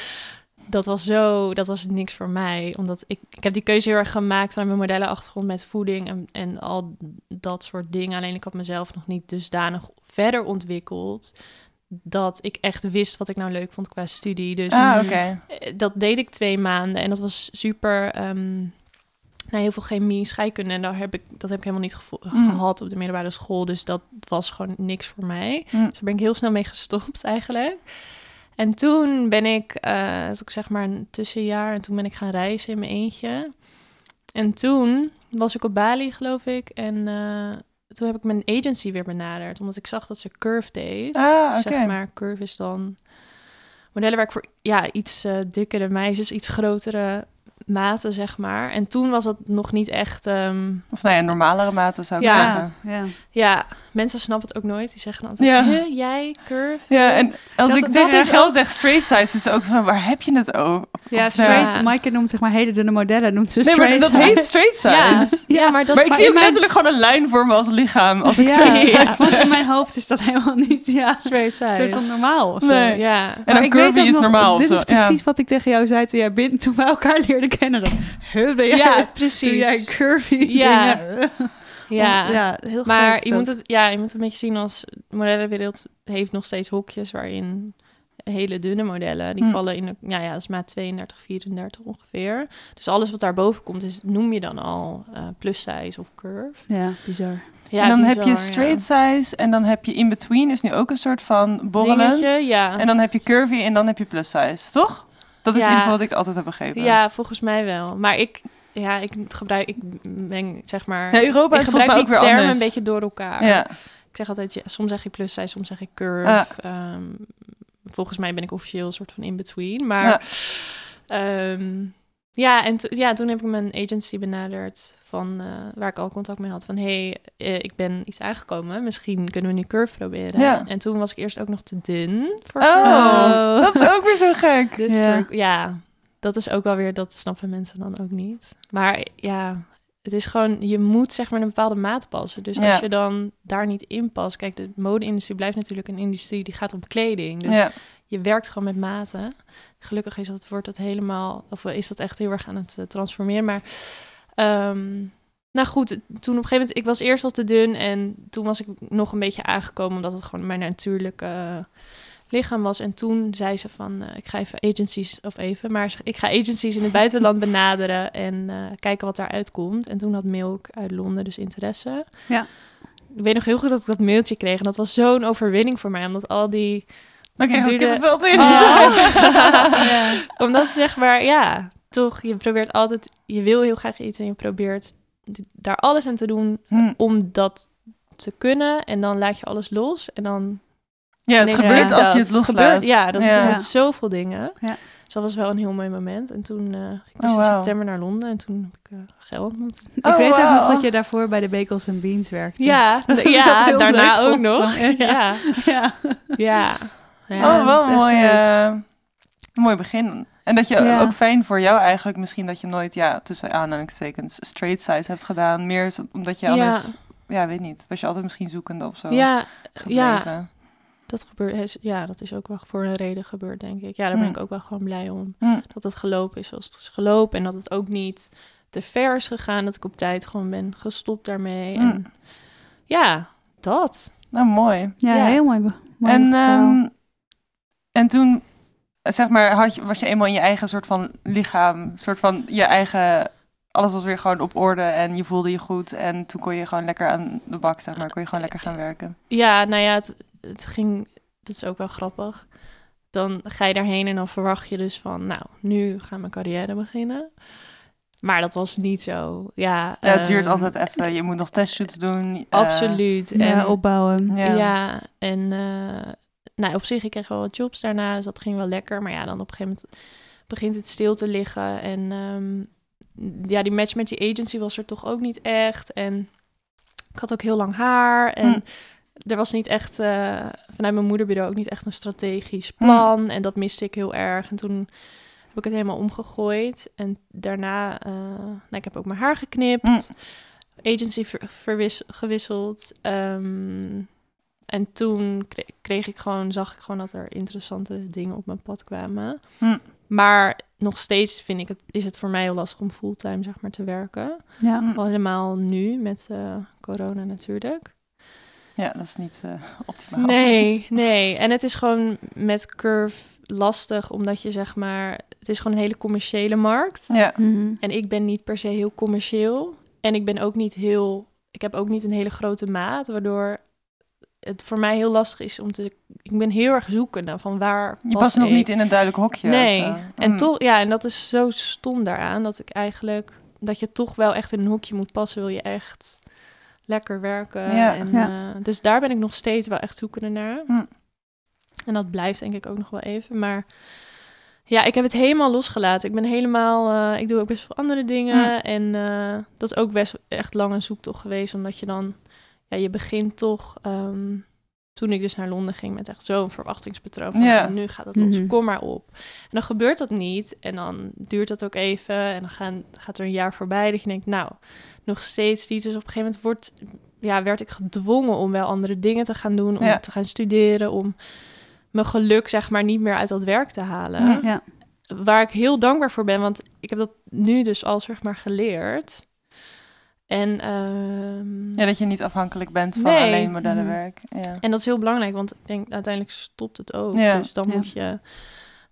Speaker 3: *laughs* dat was zo, dat was niks voor mij. Omdat ik, ik heb die keuze heel erg gemaakt vanuit mijn modellenachtergrond met voeding en, en al dat soort dingen. Alleen ik had mezelf nog niet dusdanig verder ontwikkeld. Dat ik echt wist wat ik nou leuk vond qua studie. Dus
Speaker 2: Ah,
Speaker 3: eh, dat deed ik twee maanden en dat was super. ehm nou, heel veel chemie, scheikunde. En daar heb ik, dat heb ik helemaal niet gevo-
Speaker 2: Mm.
Speaker 3: gehad op de middelbare school. Dus dat was gewoon niks voor mij.
Speaker 2: Hm.
Speaker 3: Dus daar ben ik heel snel mee gestopt eigenlijk. En toen ben ik, dat ik zeg maar een tussenjaar, en toen ben ik gaan reizen in mijn eentje. En toen was ik op Bali, geloof ik. En eh, toen heb ik mijn agency weer benaderd, omdat ik zag dat ze Curve deed.
Speaker 2: Ah,
Speaker 3: Zeg maar, Curve is dan modellenwerk voor ja, iets eh, dikkere meisjes, iets grotere maten, zeg maar. En toen was dat nog niet echt... ehm,
Speaker 2: Of nou ja, normalere maten zou ik
Speaker 3: Ja.
Speaker 2: zeggen.
Speaker 1: ja.
Speaker 3: ja, mensen snappen het ook nooit. Die zeggen altijd,
Speaker 2: Ja.
Speaker 3: "Huh, jij, Curve?
Speaker 2: Ja, en als
Speaker 3: Dat-
Speaker 2: ik
Speaker 3: dat
Speaker 2: tegen geld
Speaker 3: ook-
Speaker 2: zeg straight size, is het ook van, waar heb je het over?
Speaker 1: Ja,
Speaker 2: Of,
Speaker 1: straight.
Speaker 3: Ja.
Speaker 1: Maaike noemt zeg maar hele dunne modellen, noemt ze
Speaker 2: Nee, maar dat heet straight size.
Speaker 3: Ja, ja, maar dat
Speaker 2: maar ik
Speaker 1: maar
Speaker 2: zie ook
Speaker 1: mijn-
Speaker 2: letterlijk gewoon een lijn voor me als lichaam. Als ik
Speaker 1: ja,
Speaker 2: straight
Speaker 1: ja,
Speaker 2: size
Speaker 1: want in mijn hoofd is dat helemaal niet ja,
Speaker 3: straight
Speaker 1: een soort van normaal of zo.
Speaker 2: Nee.
Speaker 3: Ja.
Speaker 2: En
Speaker 1: Maar
Speaker 2: dan
Speaker 1: ik weet
Speaker 2: curvy is normaal.
Speaker 1: Dit is.
Speaker 2: Ja.
Speaker 1: precies wat ik tegen jou zei toen, jij binnen, toen we elkaar leerden kennen. Zo, huh, ben jij,
Speaker 3: Ja,
Speaker 1: doe
Speaker 3: precies.
Speaker 1: jij curvy
Speaker 3: Ja.
Speaker 1: dingen?
Speaker 3: Ja.
Speaker 1: ja heel
Speaker 3: maar
Speaker 1: gek
Speaker 3: je moet, het, ja, je moet het een beetje zien als... De modellenwereld heeft nog steeds hokjes waarin hele dunne modellen... die
Speaker 2: Hm.
Speaker 3: vallen in, de- ja, ja, dat is maat 32, 34 ongeveer. Dus alles wat daarboven komt, is, noem je dan al eh plus size of curve.
Speaker 1: Ja, bizar.
Speaker 3: Ja,
Speaker 2: en dan
Speaker 3: bizar,
Speaker 2: heb je
Speaker 3: ja.
Speaker 2: straight size en dan heb je in between is nu ook een soort van borrelend.
Speaker 3: Dingetje, ja.
Speaker 2: En dan heb je curvy en dan heb je plus size, toch? Dat is
Speaker 3: Ja.
Speaker 2: in ieder geval wat ik altijd heb begrepen.
Speaker 3: Ja, volgens mij wel. Maar ik, ja, ik gebruik, ik ben zeg maar.
Speaker 2: Ja, Europa
Speaker 3: ik
Speaker 2: is volgens
Speaker 3: gebruik
Speaker 2: mij
Speaker 3: die
Speaker 2: ook weer
Speaker 3: termen een beetje door elkaar.
Speaker 2: Ja.
Speaker 3: Ik zeg altijd, ja, soms zeg ik plus size, soms zeg ik curve. Ehm, volgens mij ben ik officieel een soort van in between. Maar
Speaker 2: Ja.
Speaker 3: Ja, en ja, toen heb ik mijn agency benaderd van eh, waar ik al contact mee had van hey, eh, ik ben iets aangekomen, misschien kunnen we nu curve proberen.
Speaker 2: Ja.
Speaker 3: En toen was ik eerst ook nog te dun. Voor
Speaker 2: Oh, dat is ook weer zo gek. *laughs*
Speaker 3: Dus
Speaker 1: Ja.
Speaker 3: dat is ook wel weer, dat snappen mensen dan ook niet. Maar ja, het is gewoon, je moet zeg maar een bepaalde maat passen. Dus
Speaker 2: Ja.
Speaker 3: als je dan daar niet in past, kijk, de mode-industrie blijft natuurlijk een industrie die gaat om kleding. Dus
Speaker 2: ja.
Speaker 3: Je werkt gewoon met maten. Gelukkig is dat, wordt dat helemaal, of is dat echt heel erg aan het eh, transformeren. Maar ehm, nou goed, toen op een gegeven moment, ik was eerst wel te dun en toen was ik nog een beetje aangekomen omdat het gewoon mijn natuurlijke eh, lichaam was. En toen zei ze van, eh, ik ga even agencies, of even, maar ik ga agencies in het buitenland *laughs* benaderen en kijken wat daaruit komt. En toen had Milk uit Londen dus interesse.
Speaker 1: Ja.
Speaker 3: Ik weet nog heel goed dat ik dat mailtje kreeg en dat was zo'n overwinning voor mij, omdat al die
Speaker 2: Dan krijg je kippenvel je
Speaker 3: Ah. *laughs*
Speaker 1: Ja.
Speaker 3: Omdat zeg maar, ja, toch, je probeert altijd, je wil heel graag iets en je probeert daar alles aan te doen
Speaker 2: Hm.
Speaker 3: om dat te kunnen. En dan laat je alles los en dan
Speaker 2: Ja, het gebeurt als je
Speaker 3: dat.
Speaker 2: het loslaat.
Speaker 3: Gebeurt, ja, dat is
Speaker 2: ja.
Speaker 3: met zoveel dingen.
Speaker 1: Ja.
Speaker 3: Dus dat was wel een heel mooi moment. En toen eh, ging ik dus
Speaker 2: Oh,
Speaker 3: in september naar Londen en toen heb ik uh, geld ontmoet.
Speaker 1: Ik
Speaker 2: Oh,
Speaker 1: weet ook nog dat je daarvoor bij de Bagels and Beans werkte.
Speaker 3: Ja, *laughs* ja daarna ook nog. Ja,
Speaker 1: ja.
Speaker 3: ja. Ja.
Speaker 2: oh, wel een mooi, een mooi begin. En dat je
Speaker 1: Ja.
Speaker 2: ook fijn voor jou eigenlijk misschien dat je nooit, ja, tussen aanhalingstekens, straight size hebt gedaan. Meer omdat je
Speaker 3: Ja.
Speaker 2: anders, ja, weet niet, was je altijd misschien zoekende of zo
Speaker 3: Ja, ja, dat gebeurt. is- Ja, dat is ook wel voor een reden gebeurd, denk ik. Ja, daar ben
Speaker 2: Mm.
Speaker 3: ik ook wel gewoon blij om.
Speaker 2: Hm.
Speaker 3: Dat het gelopen is zoals het is gelopen. En dat het ook niet te ver is gegaan. Dat ik op tijd gewoon ben gestopt daarmee.
Speaker 2: Mm.
Speaker 3: En ja, dat.
Speaker 2: Nou, mooi.
Speaker 1: Ja,
Speaker 3: Ja.
Speaker 1: heel mooi.
Speaker 2: En,
Speaker 1: verhaal.
Speaker 2: En toen, zeg maar, had je, was je eenmaal in je eigen soort van lichaam, soort van je eigen, alles was weer gewoon op orde en je voelde je goed. En toen kon je gewoon lekker aan de bak, zeg maar, kon je gewoon lekker gaan werken.
Speaker 3: Ja, nou ja, het, het ging... Dat is ook wel grappig. Dan ga je daarheen en dan verwacht je dus van... Nou, nu gaat mijn carrière beginnen. Maar dat was niet zo. Ja,
Speaker 2: Ja, het duurt
Speaker 3: ehm,
Speaker 2: altijd even, je moet nog testshoots doen. eh,
Speaker 3: Absoluut. en,
Speaker 1: opbouwen.
Speaker 2: Ja.
Speaker 3: Ja, en eh, nou, op zich, ik kreeg wel wat jobs daarna, dus dat ging wel lekker. Maar ja, dan op een gegeven moment begint het stil te liggen. En ehm, ja, die match met die agency was er toch ook niet echt. En ik had ook heel lang haar. En
Speaker 2: Hm.
Speaker 3: er was niet echt, eh, vanuit mijn moederbureau ook niet echt een strategisch plan. En dat miste ik heel erg. En toen heb ik het helemaal omgegooid. En daarna, eh, nou, ik heb ook mijn haar geknipt.
Speaker 2: Hm.
Speaker 3: Agency ver- verwis- gewisseld. Ehm, en toen kre- kreeg ik gewoon, zag ik gewoon dat er interessante dingen op mijn pad kwamen.
Speaker 2: Hm.
Speaker 3: Maar nog steeds vind ik het, is het voor mij heel lastig om fulltime zeg maar, te werken.
Speaker 1: Ja.
Speaker 2: Hm.
Speaker 3: Al helemaal nu met eh, corona natuurlijk.
Speaker 2: Ja, dat is niet eh, optimaal.
Speaker 3: Nee, *laughs* nee. En het is gewoon met Curve lastig, omdat je zeg maar... Het is gewoon een hele commerciële markt.
Speaker 2: Ja,
Speaker 1: Mhm.
Speaker 3: En ik ben niet per se heel commercieel. En ik ben ook niet heel... Ik heb ook niet een hele grote maat, waardoor het voor mij heel lastig is om te... Ik ben heel erg zoekende van waar
Speaker 2: je
Speaker 3: pas
Speaker 2: past nog
Speaker 3: ik.
Speaker 2: niet in een duidelijk hokje.
Speaker 3: Nee. En
Speaker 2: Hm.
Speaker 3: toch, ja, en dat is zo stom daaraan dat ik eigenlijk dat je toch wel echt in een hoekje moet passen, wil je echt lekker werken.
Speaker 2: Ja.
Speaker 3: En,
Speaker 1: Ja.
Speaker 3: eh, dus daar ben ik nog steeds wel echt zoekende naar.
Speaker 2: Hm.
Speaker 3: En dat blijft denk ik ook nog wel even. Maar ja, ik heb het helemaal losgelaten. Ik ben helemaal, eh, ik doe ook best veel andere dingen.
Speaker 2: Hm.
Speaker 3: En eh, dat is ook best echt lang een zoektocht geweest, omdat je dan, ja, je begint toch. ehm, toen ik dus naar Londen ging met echt zo'n verwachtingspatroon van
Speaker 2: Ja.
Speaker 3: nou, nu gaat het los,
Speaker 1: Mhm.
Speaker 3: kom maar op. En dan gebeurt dat niet en dan duurt dat ook even en dan gaan, gaat er een jaar voorbij dat je denkt, nou, nog steeds niet. Dus op een gegeven moment wordt, ja, werd ik gedwongen om wel andere dingen te gaan doen, om
Speaker 2: Ja.
Speaker 3: te gaan studeren, om mijn geluk zeg maar niet meer uit dat werk te halen.
Speaker 1: Ja.
Speaker 3: Waar ik heel dankbaar voor ben, want ik heb dat nu dus al zeg maar geleerd. En, ehm,
Speaker 2: Ja, dat je niet afhankelijk bent van
Speaker 3: Nee.
Speaker 2: alleen modellenwerk. Ja.
Speaker 3: en dat is heel belangrijk, want ik denk uiteindelijk stopt het ook.
Speaker 2: Ja.
Speaker 3: Dus dan
Speaker 1: Ja.
Speaker 3: moet je.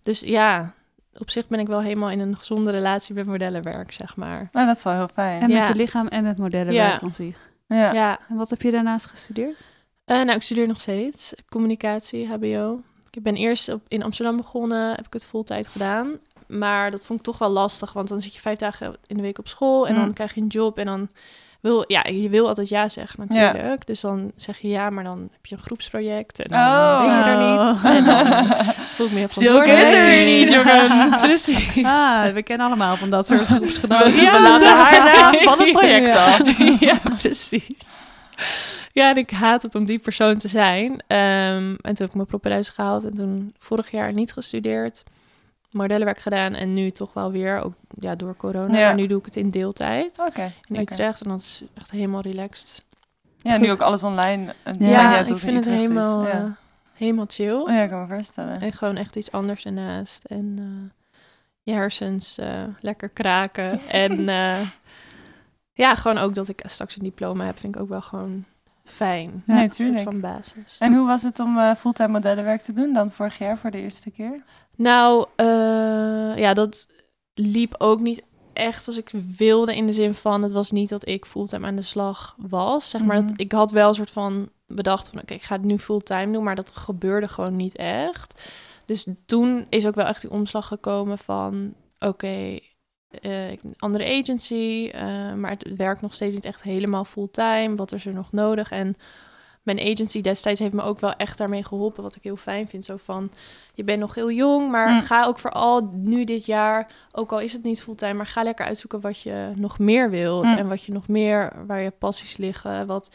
Speaker 3: Dus ja, op zich ben ik wel helemaal in een gezonde relatie met modellenwerk, zeg maar.
Speaker 2: Nou, dat is wel heel fijn.
Speaker 1: En
Speaker 3: Ja.
Speaker 1: met je lichaam en met modellenwerk aan zich.
Speaker 2: ja.
Speaker 3: Ja,
Speaker 1: En wat heb je daarnaast gestudeerd?
Speaker 3: Eh, nou, ik studeer nog steeds communicatie, HBO. Ik ben eerst op, in Amsterdam begonnen, heb ik het voltijd gedaan. Maar dat vond ik toch wel lastig, want dan zit je vijf dagen in de week op school en
Speaker 2: Mm.
Speaker 3: dan krijg je een job en dan wil ja, je wil altijd ja zeggen natuurlijk. Dus dan zeg je ja, maar dan heb je een groepsproject en dan
Speaker 2: Oh.
Speaker 3: ben je er niet. *laughs* En dan voel ik me
Speaker 2: is er niet, jongens. *laughs*
Speaker 3: Precies.
Speaker 1: Ah, we kennen allemaal van dat soort *laughs* groepsgenoten.
Speaker 3: Ja,
Speaker 1: we laten haar van het project
Speaker 3: Ja.
Speaker 1: af.
Speaker 3: ja, precies. Ja, en ik haat het om die persoon te zijn. Ehm, en toen heb ik mijn propedeuse gehaald en toen vorig jaar niet gestudeerd. Modellenwerk gedaan en nu toch wel weer, ook ja, door corona.
Speaker 2: Ja.
Speaker 3: Maar nu doe ik het in deeltijd
Speaker 2: Oké.
Speaker 3: in
Speaker 2: lekker.
Speaker 3: Utrecht en dat is echt helemaal relaxed.
Speaker 2: Ja, nu
Speaker 1: Goed.
Speaker 2: ook alles online.
Speaker 1: Ja,
Speaker 3: Ja, ik vind het helemaal,
Speaker 2: Ja.
Speaker 3: eh, helemaal chill.
Speaker 2: Oh ja, ik kan me voorstellen.
Speaker 3: En gewoon echt iets anders ernaast. En eh, je hersens eh, lekker kraken. *laughs* en ja, gewoon ook dat ik straks een diploma heb, vind ik ook wel gewoon fijn.
Speaker 2: Nee,
Speaker 3: Een soort
Speaker 2: tuurlijk.
Speaker 3: van basis.
Speaker 2: En hoe was het om eh, fulltime modellenwerk te doen dan vorig jaar voor de eerste keer?
Speaker 3: Nou, eh, ja, dat liep ook niet echt als ik wilde in de zin van... het was niet dat ik fulltime aan de slag was. Zeg maar,
Speaker 2: Mhm.
Speaker 3: dat, ik had wel een soort van bedacht van... oké, ik ga het nu fulltime doen, maar dat gebeurde gewoon niet echt. Dus toen is ook wel echt die omslag gekomen van... oké, een andere agency, eh, maar het werkt nog steeds niet echt helemaal fulltime. Wat is er nog nodig? En mijn agency destijds heeft me ook wel echt daarmee geholpen, wat ik heel fijn vind. Zo van, je bent nog heel jong, maar
Speaker 2: Mm.
Speaker 3: ga ook vooral nu dit jaar, ook al is het niet fulltime, maar ga lekker uitzoeken wat je nog meer wilt
Speaker 2: Mm.
Speaker 3: en wat je nog meer, waar je passies liggen, wat...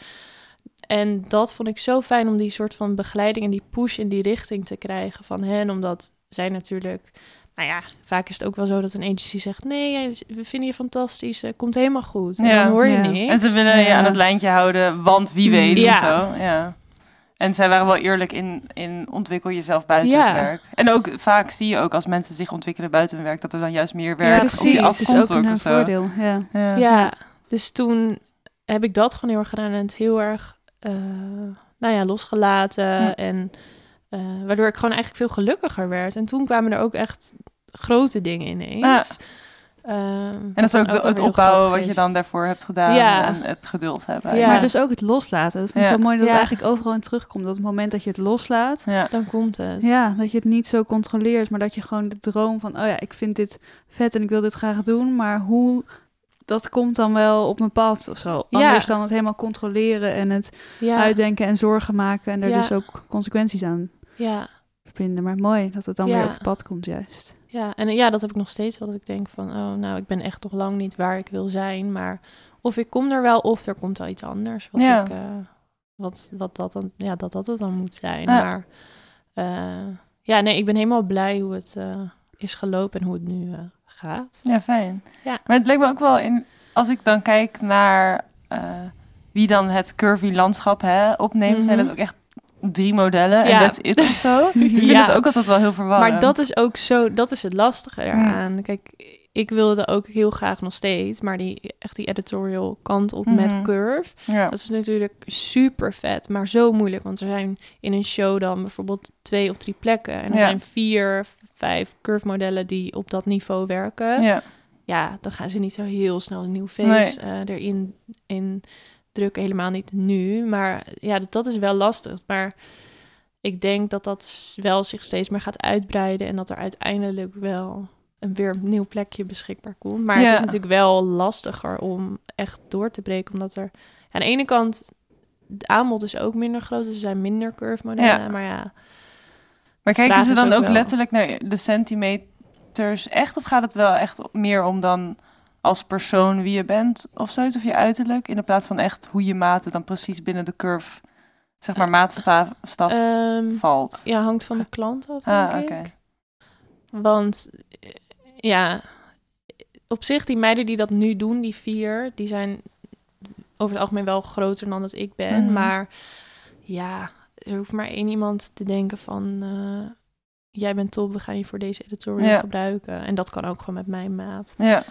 Speaker 3: En dat vond ik zo fijn om die soort van begeleiding en die push in die richting te krijgen van hen, omdat zij natuurlijk nou ja, vaak is het ook wel zo dat een agency zegt: Nee, we vinden je fantastisch, eh, komt helemaal goed. En
Speaker 2: Ja,
Speaker 3: dan hoor je
Speaker 1: ja.
Speaker 3: niks.
Speaker 2: En ze willen je
Speaker 1: Ja.
Speaker 2: aan het lijntje houden, want wie
Speaker 1: Mm.
Speaker 2: weet
Speaker 3: Ja.
Speaker 2: of zo. Ja. En zij waren wel eerlijk in, in ontwikkel jezelf buiten
Speaker 3: Ja.
Speaker 2: het werk. En ook vaak zie je ook als mensen zich ontwikkelen buiten hun werk, dat er dan juist meer
Speaker 1: Ja,
Speaker 2: werk op je
Speaker 1: is
Speaker 2: afkomt
Speaker 1: ook een voordeel. Ja.
Speaker 2: Ja.
Speaker 3: Ja, dus toen heb ik dat gewoon heel erg gedaan en het heel erg, eh, nou ja, losgelaten.
Speaker 2: Ja.
Speaker 3: En eh, waardoor ik gewoon eigenlijk veel gelukkiger werd. En toen kwamen er ook echt grote dingen ineens. Ehm,
Speaker 2: En dat is ook, het opbouwen wat je
Speaker 3: is.
Speaker 2: dan daarvoor hebt gedaan
Speaker 3: Ja.
Speaker 2: en het geduld hebben.
Speaker 3: Ja.
Speaker 1: Maar dus ook het loslaten. Dat
Speaker 2: Ja.
Speaker 1: zo mooi dat
Speaker 3: Ja.
Speaker 1: het eigenlijk overal in terugkomt. Dat het moment dat je het loslaat,
Speaker 2: Ja.
Speaker 3: Dan komt het.
Speaker 1: ja, dat je het niet zo controleert, maar dat je gewoon de droom van, oh ja, ik vind dit vet en ik wil dit graag doen, maar hoe, dat komt dan wel op mijn pad of zo.
Speaker 3: Ja.
Speaker 1: Anders dan het helemaal controleren en het
Speaker 3: ja,
Speaker 1: uitdenken en zorgen maken en er
Speaker 3: Ja.
Speaker 1: dus ook consequenties aan
Speaker 3: ja,
Speaker 1: verbinden. Maar mooi dat het dan
Speaker 3: Ja.
Speaker 1: weer op pad komt juist.
Speaker 3: ja. En ja, dat heb ik nog steeds wel. Dat ik denk van, oh, nou, ik ben echt nog lang niet waar ik wil zijn. Maar of ik kom er wel, of er komt wel iets anders. Wat
Speaker 2: Ja.
Speaker 3: ik, eh, wat, wat dat dan, ja, dat dat het dan moet zijn. Maar eh, ja, nee, ik ben helemaal blij hoe het eh, is gelopen en hoe het nu gaat.
Speaker 2: Ja, fijn.
Speaker 3: Ja.
Speaker 2: Maar het lijkt me ook wel in, als ik dan kijk naar wie dan het curvy landschap hè, opneemt, zijn
Speaker 3: Mhm.
Speaker 2: het ook echt drie modellen en
Speaker 3: Ja.
Speaker 2: that's it of zo. *laughs* Dus ik vind
Speaker 3: Ja.
Speaker 2: het ook altijd wel heel verwarrend.
Speaker 3: Maar dat is ook zo, dat is het lastige eraan. Kijk, ik wilde ook heel graag nog steeds, maar die echt die editorial kant op met
Speaker 2: Mhm.
Speaker 3: Curve.
Speaker 2: Ja.
Speaker 3: Dat is natuurlijk super vet, maar zo moeilijk. Want er zijn in een show dan bijvoorbeeld twee of drie plekken. En er
Speaker 2: Ja.
Speaker 3: zijn vier, vijf curve modellen die op dat niveau werken. Ja.
Speaker 2: Ja.
Speaker 3: dan gaan ze niet zo heel snel een nieuw face eh, erin in drukken. Helemaal niet nu. Maar ja, dat, dat is wel lastig. Maar ik denk dat dat wel zich steeds meer gaat uitbreiden. En dat er uiteindelijk wel een weer een nieuw plekje beschikbaar komt. Maar het is natuurlijk wel lastiger om echt door te breken. Omdat er aan de ene kant... Het aanbod is ook minder groot. Dus er zijn minder curve modellen.
Speaker 2: Ja.
Speaker 3: Maar ja,
Speaker 2: Maar kijken ze dan
Speaker 3: ook
Speaker 2: letterlijk naar de centimeters echt? Of gaat het wel echt meer om dan als persoon wie je bent of zoiets? Of je uiterlijk? In de plaats van echt hoe je maten dan precies binnen de curve, zeg maar, maatstaf staf
Speaker 3: ehm,
Speaker 2: valt.
Speaker 3: ja hangt van de klant af, denk
Speaker 2: Ah,
Speaker 3: ik. Want eh, ja, op zich, die meiden die dat nu doen, die vier, die zijn over het algemeen wel groter dan dat ik ben.
Speaker 2: Mhm.
Speaker 3: Maar ja, er hoeft maar één iemand te denken van... eh, jij bent top, we gaan je voor deze editorial
Speaker 2: Ja.
Speaker 3: gebruiken. En dat kan ook gewoon met mijn maat.
Speaker 2: Ja.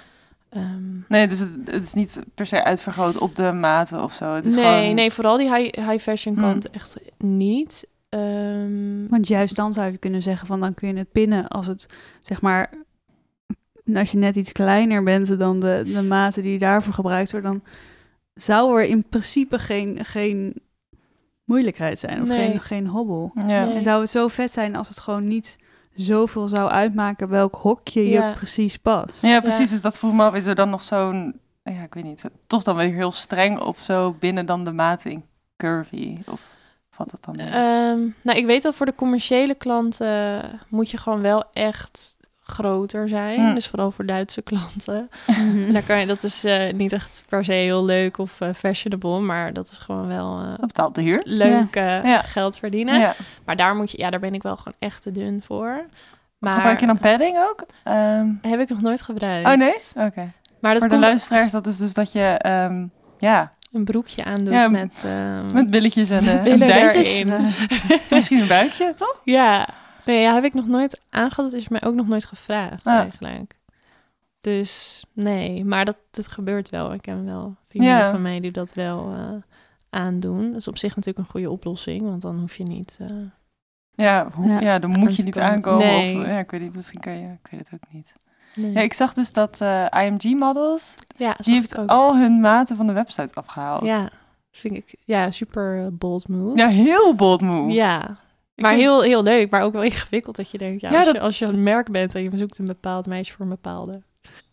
Speaker 3: Ehm,
Speaker 2: Nee, dus het, het is niet per se uitvergroot op de maten of zo. Het is
Speaker 3: nee,
Speaker 2: gewoon...
Speaker 3: nee, vooral die high, high fashion
Speaker 2: Hmm.
Speaker 3: kant echt niet. Ehm,
Speaker 1: Want juist dan zou je kunnen zeggen van dan kun je het pinnen als het zeg maar als je net iets kleiner bent dan de, de maten die daarvoor gebruikt worden, dan zou er in principe geen, geen moeilijkheid zijn of
Speaker 3: Nee.
Speaker 1: geen, geen hobbel.
Speaker 2: Ja.
Speaker 3: Nee.
Speaker 1: En zou het zo vet zijn als het gewoon niet zoveel zou uitmaken welk hokje je precies past.
Speaker 2: ja, precies. Dus dat vroeg me af, is er dan nog zo'n... Ja, ik weet niet. Toch dan weer heel streng op zo binnen dan de mating curvy? Of valt dat dan?
Speaker 3: Ehm, nou, ik weet dat voor de commerciële klanten moet je gewoon wel echt groter zijn. Dus vooral voor Duitse klanten. En *laughs* daar kan je, dat is eh, niet echt per se heel leuk of eh, fashionable, maar dat is gewoon wel
Speaker 2: Dat betaalt de huur.
Speaker 3: leuk
Speaker 2: Ja.
Speaker 3: geld verdienen.
Speaker 2: Ja.
Speaker 3: Maar daar moet je, ja, daar ben ik wel gewoon echt te dun voor. Maar
Speaker 2: Gebruik je dan padding ook? Ehm,
Speaker 3: heb ik nog nooit gebruikt.
Speaker 2: oh nee? Oké.
Speaker 3: Maar dat
Speaker 2: Voor de luisteraars, dat is dus dat je... ehm, ja,
Speaker 3: een broekje aandoet
Speaker 2: Ja,
Speaker 3: met, ehm,
Speaker 2: met billetjes en, *laughs* dijtjes.
Speaker 3: erin. *laughs*
Speaker 2: Misschien een buikje, toch?
Speaker 3: Ja, nee, ja, heb ik nog nooit aangehad. Dat is mij ook nog nooit gevraagd
Speaker 2: Ah.
Speaker 3: eigenlijk. Dus nee, maar dat, dat gebeurt wel. Ik heb wel vrienden
Speaker 2: Ja.
Speaker 3: van mij die dat wel eh, aandoen. Dat is op zich natuurlijk een goede oplossing, want dan hoef je niet... eh,
Speaker 2: Ja, hoe,
Speaker 1: Ja.
Speaker 2: ja. dan moet je niet
Speaker 3: komen.
Speaker 2: aankomen.
Speaker 3: Nee.
Speaker 2: Of, ja, ik weet niet, misschien kan je... Ik weet het ook niet.
Speaker 3: Nee.
Speaker 2: Ja, ik zag dus dat eh, IMG Models,
Speaker 3: Ja,
Speaker 2: die heeft
Speaker 3: ook.
Speaker 2: al hun maten van de website afgehaald.
Speaker 3: Ja, vind ik ja, super bold move.
Speaker 2: Ja, heel bold move.
Speaker 3: Ja, maar heel, heel leuk, maar ook wel *laughs* ingewikkeld dat je denkt, ja,
Speaker 2: Ja,
Speaker 3: als,
Speaker 2: dat-
Speaker 3: je, als je een merk bent en je zoekt een bepaald meisje voor een bepaalde.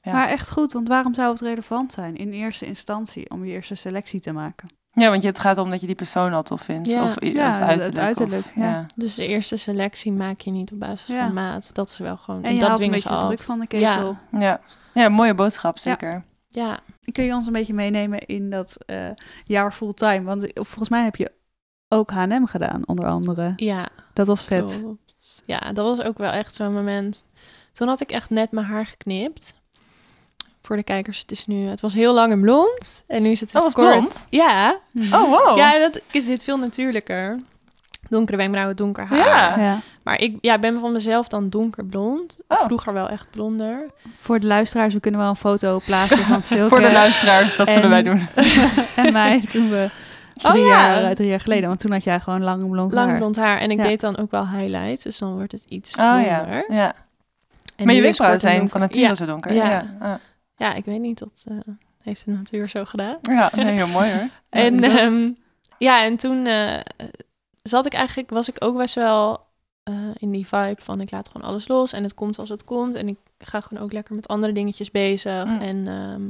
Speaker 2: Ja.
Speaker 1: Maar echt goed, want waarom zou het relevant zijn in eerste instantie om je eerste selectie te maken?
Speaker 2: Ja, want je, het gaat om dat je die persoon al tof vindt.
Speaker 3: Ja.
Speaker 2: Of, i-
Speaker 1: Ja,
Speaker 2: of het
Speaker 1: het
Speaker 2: uiterlijk.
Speaker 1: uiterlijk,
Speaker 2: of-
Speaker 1: ja.
Speaker 2: ja.
Speaker 3: Dus de eerste selectie maak je niet op basis
Speaker 1: Ja.
Speaker 3: van maat. Dat is wel gewoon.
Speaker 1: En je
Speaker 3: dat
Speaker 1: haalt een beetje de druk van de ketel.
Speaker 3: Ja.
Speaker 2: Ja. ja, mooie boodschap, zeker.
Speaker 3: Ja,
Speaker 1: Kun je ons een beetje meenemen in dat eh, jaar fulltime? Want volgens mij heb je ook H&M gedaan, onder andere.
Speaker 3: ja.
Speaker 1: Dat was vet.
Speaker 3: klopt. Ja, dat was ook wel echt zo'n moment. Toen had ik echt net mijn haar geknipt. Voor de kijkers, het is nu... Het was heel lang en blond. En nu is het
Speaker 2: Dat was
Speaker 3: kort.
Speaker 2: blond?
Speaker 3: Ja.
Speaker 1: Mhm.
Speaker 2: Oh, wow.
Speaker 3: Ja, dat is dit veel natuurlijker. Donkere wenkbrauwen, donker haar.
Speaker 2: Ja.
Speaker 1: Ja.
Speaker 3: Maar ik ja, ik ben van mezelf dan donkerblond.
Speaker 2: Oh.
Speaker 3: Vroeger wel echt blonder.
Speaker 1: Voor de luisteraars, we kunnen wel een foto plaatsen van *laughs* Silke.
Speaker 2: Voor de luisteraars, dat
Speaker 1: En-
Speaker 2: zullen wij doen. *laughs*
Speaker 1: en mij toen we drie,
Speaker 3: Oh ja.
Speaker 1: jaar, eh, drie jaar geleden. Want toen had jij gewoon lang blond
Speaker 3: Lang
Speaker 1: haar.
Speaker 3: blond haar. En ik
Speaker 1: Ja.
Speaker 3: deed dan ook wel highlights. Dus dan wordt het iets
Speaker 2: Oh
Speaker 3: blonder.
Speaker 2: ja. ja.
Speaker 3: En
Speaker 2: maar je wenkbrauwen zijn
Speaker 3: donker.
Speaker 2: van nature
Speaker 3: Ja.
Speaker 2: zo donker.
Speaker 3: Ja.
Speaker 2: Ja, ja.
Speaker 3: Ja, ik weet niet. Dat eh, heeft de natuur zo gedaan.
Speaker 2: ja nee, heel mooi hoor. *laughs*
Speaker 3: En,
Speaker 2: Ja,
Speaker 3: ehm, ja, en toen eh, zat ik eigenlijk, was ik ook best wel eh, in die vibe van ik laat gewoon alles los en het komt als het komt. En ik ga gewoon ook lekker met andere dingetjes bezig.
Speaker 2: Mm.
Speaker 3: En ehm,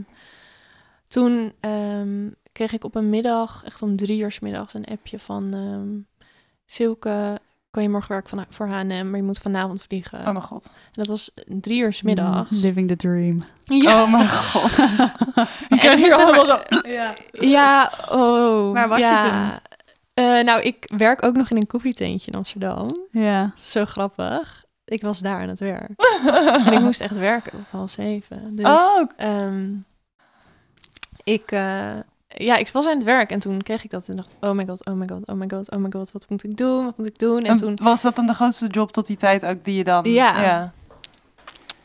Speaker 3: toen ehm, kreeg ik op een middag, echt om drie uur 's middags, een appje van ehm Silke, kan je morgen werken van, voor H&M, maar je moet vanavond vliegen.
Speaker 2: Oh mijn god.
Speaker 3: En dat was drie uur 's middags.
Speaker 1: Mm, Living the dream.
Speaker 3: Ja.
Speaker 2: Oh mijn god. *laughs* Ik krijg hier allemaal zo...
Speaker 1: Ja.
Speaker 3: Ja, oh.
Speaker 1: Waar was je
Speaker 3: ja. Eh, nou, ik werk ook nog in een koffietentje in Amsterdam.
Speaker 1: Ja.
Speaker 3: Zo grappig. Ik was daar aan het werk. *laughs* en ik moest echt werken tot half zeven. Dus
Speaker 2: Oh,
Speaker 3: ehm, ik, eh, ja, ik was aan het werk en toen kreeg ik dat en dacht, oh my god, oh my god, oh my god, oh my god, wat moet ik doen, wat moet ik doen? En
Speaker 2: en
Speaker 3: toen,
Speaker 2: was dat dan de grootste job tot die tijd ook die je dan...
Speaker 3: Ja.
Speaker 2: ja.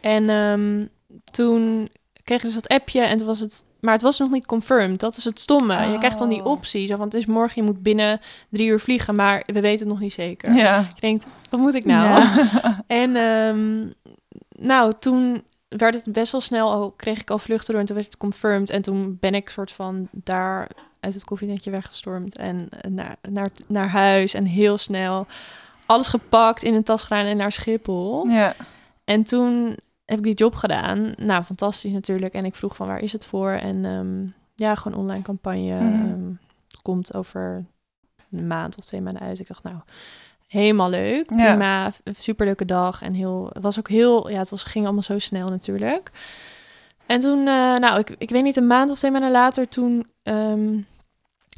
Speaker 3: en ehm, toen kreeg ik dus dat appje en toen was het, maar het was nog niet confirmed. Dat is het stomme. Je krijgt dan die
Speaker 2: Oh.
Speaker 3: optie, zo van het is morgen, je moet binnen drie uur vliegen, maar we weten het nog niet zeker.
Speaker 2: Ja.
Speaker 3: Je denkt, wat moet ik nou?
Speaker 1: Ja. *laughs*
Speaker 3: En ehm, nou, toen werd het best wel snel al, kreeg ik al vluchten door en toen werd het confirmed. En toen ben ik soort van daar uit het koffienetje weggestormd en eh, naar, naar, naar huis en heel snel alles gepakt, in een tas gedaan en naar Schiphol.
Speaker 2: Ja.
Speaker 3: En toen heb ik die job gedaan. Nou, fantastisch natuurlijk. En ik vroeg van waar is het voor? En ehm, ja, gewoon online campagne.
Speaker 2: Mhm.
Speaker 3: ehm, komt over een maand of twee maanden uit. Ik dacht, nou, helemaal leuk.
Speaker 2: Ja.
Speaker 3: Prima, f- superleuke dag. En heel, het was ook heel, ja, het was, ging allemaal zo snel natuurlijk. En toen, eh, nou, ik, ik weet niet, een maand of twee maanden later, toen ehm,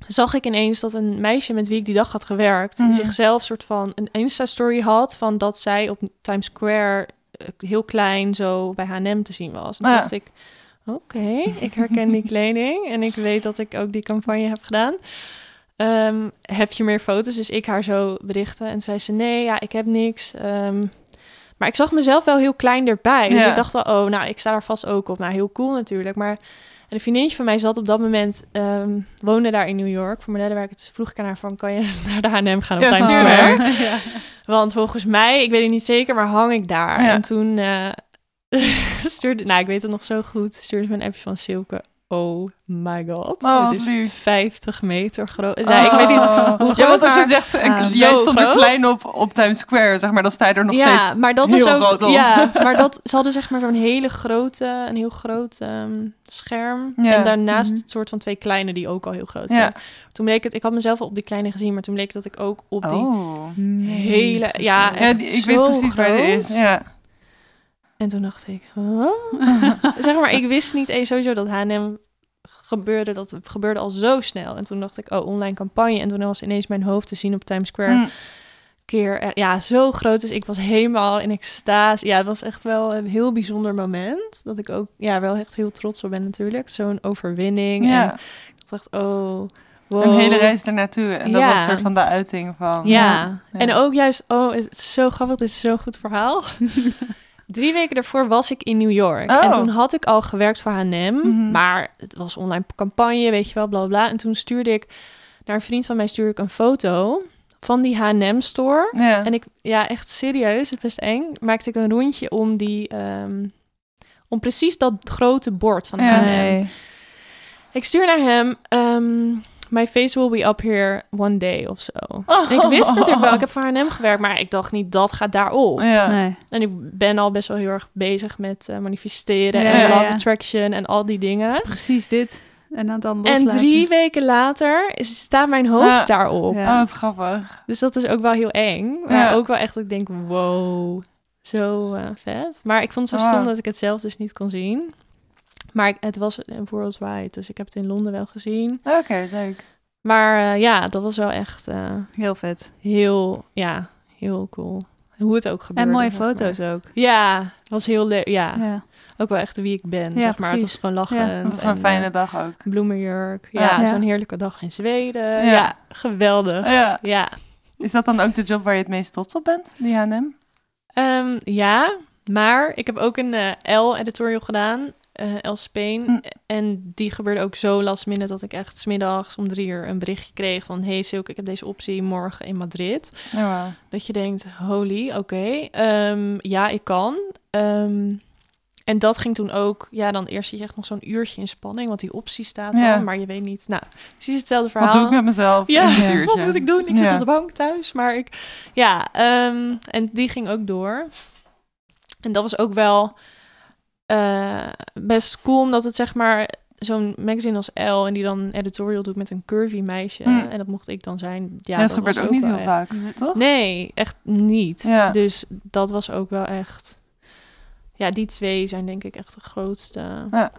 Speaker 3: zag ik ineens dat een meisje met wie ik die dag had gewerkt,
Speaker 2: Mhm.
Speaker 3: zichzelf soort van een Insta-story had van dat zij op Times Square eh, heel klein zo bij H&M te zien was. En toen
Speaker 2: Ja.
Speaker 3: dacht ik, oké, ik herken die *laughs* kleding en ik weet dat ik ook die campagne heb gedaan. Ehm, heb je meer foto's? Dus ik haar zo berichten en zei ze, nee, ja, ik heb niks. Ehm, maar ik zag mezelf wel heel klein erbij. Dus
Speaker 2: Ja.
Speaker 3: ik dacht al, oh, nou, ik sta daar vast ook op. Nou, heel cool natuurlijk. Maar en een vriendinnetje van mij zat op dat moment, ehm, woonde daar in New York voor modellenwerk. Dus vroeg ik aan haar van, kan je *laughs* naar de H&M gaan op
Speaker 2: Ja,
Speaker 3: Times. Square?
Speaker 1: ja.
Speaker 3: Want volgens mij, ik weet het niet zeker, maar hang ik daar. En toen eh, *laughs* stuurde, nou ik weet het nog zo goed, stuurde ze me een appje van Silke. Oh my god,
Speaker 2: Oh,
Speaker 3: het is
Speaker 2: lief.
Speaker 3: 50 meter groot. Ja, ik weet niet *laughs* hoe groot,
Speaker 2: Ja, want als je zegt,
Speaker 1: Ah,
Speaker 2: jij stond er
Speaker 3: groot.
Speaker 2: klein op op Times Square, zeg maar, dan sta je er nog
Speaker 3: ja,
Speaker 2: steeds
Speaker 3: maar dat
Speaker 2: heel
Speaker 3: was ook,
Speaker 2: groot op.
Speaker 3: Ja, *laughs* maar dat, ze hadden zeg maar zo'n hele grote, een heel groot ehm, scherm.
Speaker 2: Ja.
Speaker 3: En daarnaast
Speaker 1: Mhm.
Speaker 3: het soort van twee kleine die ook al heel groot
Speaker 2: Ja.
Speaker 3: zijn. Toen bleek het, ik had mezelf op die kleine gezien, maar toen bleek dat ik ook op die
Speaker 2: Oh.
Speaker 3: hele, ja,
Speaker 2: Ja, die- ik weet precies waar het is.
Speaker 3: groot.
Speaker 2: Ja.
Speaker 3: En toen dacht ik, *laughs* zeg maar, ik wist niet eens sowieso dat H&M gebeurde. Dat gebeurde al zo snel. En toen dacht ik, oh, online campagne. En toen was ineens mijn hoofd te zien op Times Square.
Speaker 2: Hm.
Speaker 3: Keer, eh, ja, zo groot. Dus ik was helemaal in extase. Ja, het was echt wel een heel bijzonder moment. Dat ik ook, ja, wel echt heel trots op ben natuurlijk. Zo'n overwinning. En
Speaker 2: Ja,
Speaker 3: ik dacht, oh, wow.
Speaker 2: een hele reis ernaartoe. En dat
Speaker 3: Ja.
Speaker 2: was een soort van de uiting van...
Speaker 3: Ja.
Speaker 2: Ja.
Speaker 3: en ook juist, oh, het is zo grappig, dit is zo'n goed verhaal. *laughs* Drie weken daarvoor was ik in New York.
Speaker 2: Oh.
Speaker 3: En toen had ik al gewerkt voor H&M,
Speaker 2: Mhm.
Speaker 3: maar het was online campagne, weet je wel, bla bla. En toen stuurde ik naar een vriend van mij stuurde ik een foto van die H&M store.
Speaker 2: Ja.
Speaker 3: En ik, ja, echt serieus, het best eng, maakte ik een rondje om die, ehm, om precies dat grote bord van
Speaker 2: Ja.
Speaker 3: H&M.
Speaker 1: Nee.
Speaker 3: Ik stuur naar hem. ehm, My face will be up here one day of zo.
Speaker 2: Oh.
Speaker 3: Ik wist *laughs* natuurlijk wel, ik heb voor H&M gewerkt, maar ik dacht niet, dat gaat daarop.
Speaker 2: Ja.
Speaker 1: Nee.
Speaker 3: En ik ben al best wel heel erg bezig met eh, manifesteren
Speaker 1: Ja,
Speaker 3: en love
Speaker 1: ja.
Speaker 3: attraction en al die dingen.
Speaker 1: Precies dit. En dan, dan
Speaker 3: En drie weken later is, staat mijn hoofd
Speaker 2: Ja.
Speaker 3: daarop.
Speaker 1: Ja.
Speaker 2: Oh, wat grappig.
Speaker 3: Dus dat is ook wel heel eng. Maar
Speaker 2: Ja.
Speaker 3: ook wel echt dat ik denk, wow, zo eh, vet. Maar ik vond het zo
Speaker 2: Wow.
Speaker 3: stom dat ik het zelf dus niet kon zien. Maar het was een worldwide, dus ik heb het in Londen wel gezien.
Speaker 2: Oké, leuk.
Speaker 3: Maar eh, ja, dat was wel echt eh,
Speaker 1: Heel vet.
Speaker 3: heel, ja, heel cool. Hoe het ook gebeurde.
Speaker 1: En mooie
Speaker 3: maar.
Speaker 1: foto's ook.
Speaker 3: Ja, het was heel leuk. Ja,
Speaker 1: Ja.
Speaker 3: ook wel echt wie ik ben,
Speaker 1: Ja,
Speaker 3: zeg maar. Het was gewoon lachen.
Speaker 1: Ja,
Speaker 2: was gewoon een fijne dag ook.
Speaker 3: bloemenjurk. Ja, zo'n heerlijke dag in Zweden.
Speaker 2: Ja.
Speaker 3: Geweldig.
Speaker 2: Ja. Is dat dan ook de job waar je het meest trots op bent, die H&M?
Speaker 3: Ehm, ja, maar ik heb ook een eh, L-editorial gedaan. Eh L Spain.
Speaker 2: Hm.
Speaker 3: En die gebeurde ook zo last minute dat ik echt smiddags om drie uur een berichtje kreeg van... Hey Silke, ik heb deze optie morgen in Madrid.
Speaker 2: Oh, wow.
Speaker 3: Dat je denkt, holy, oké. ehm, ja, ik kan. Ehm, en dat ging toen ook... Ja, dan eerst zit je echt nog zo'n uurtje in spanning, want die optie staat dan.
Speaker 2: Ja.
Speaker 3: Maar je weet niet... Nou, precies hetzelfde verhaal.
Speaker 2: Wat doe ik met mezelf?
Speaker 3: Ja,
Speaker 1: Ja. *laughs*
Speaker 3: wat moet ik doen? Ik zit op de bank thuis, maar ik... Ja, ehm, en die ging ook door. En dat was ook wel eh, best cool, omdat het zeg maar zo'n magazine als Elle en die dan een editorial doet met een curvy meisje.
Speaker 2: Hm.
Speaker 3: En dat mocht ik dan zijn. Ja,
Speaker 2: Ja, dat gebeurt
Speaker 3: was
Speaker 2: ook niet heel
Speaker 3: echt-
Speaker 2: vaak, toch?
Speaker 3: Nee, echt niet.
Speaker 2: Ja.
Speaker 3: Dus dat was ook wel echt... Ja, die twee zijn denk ik echt de grootste
Speaker 2: Ja.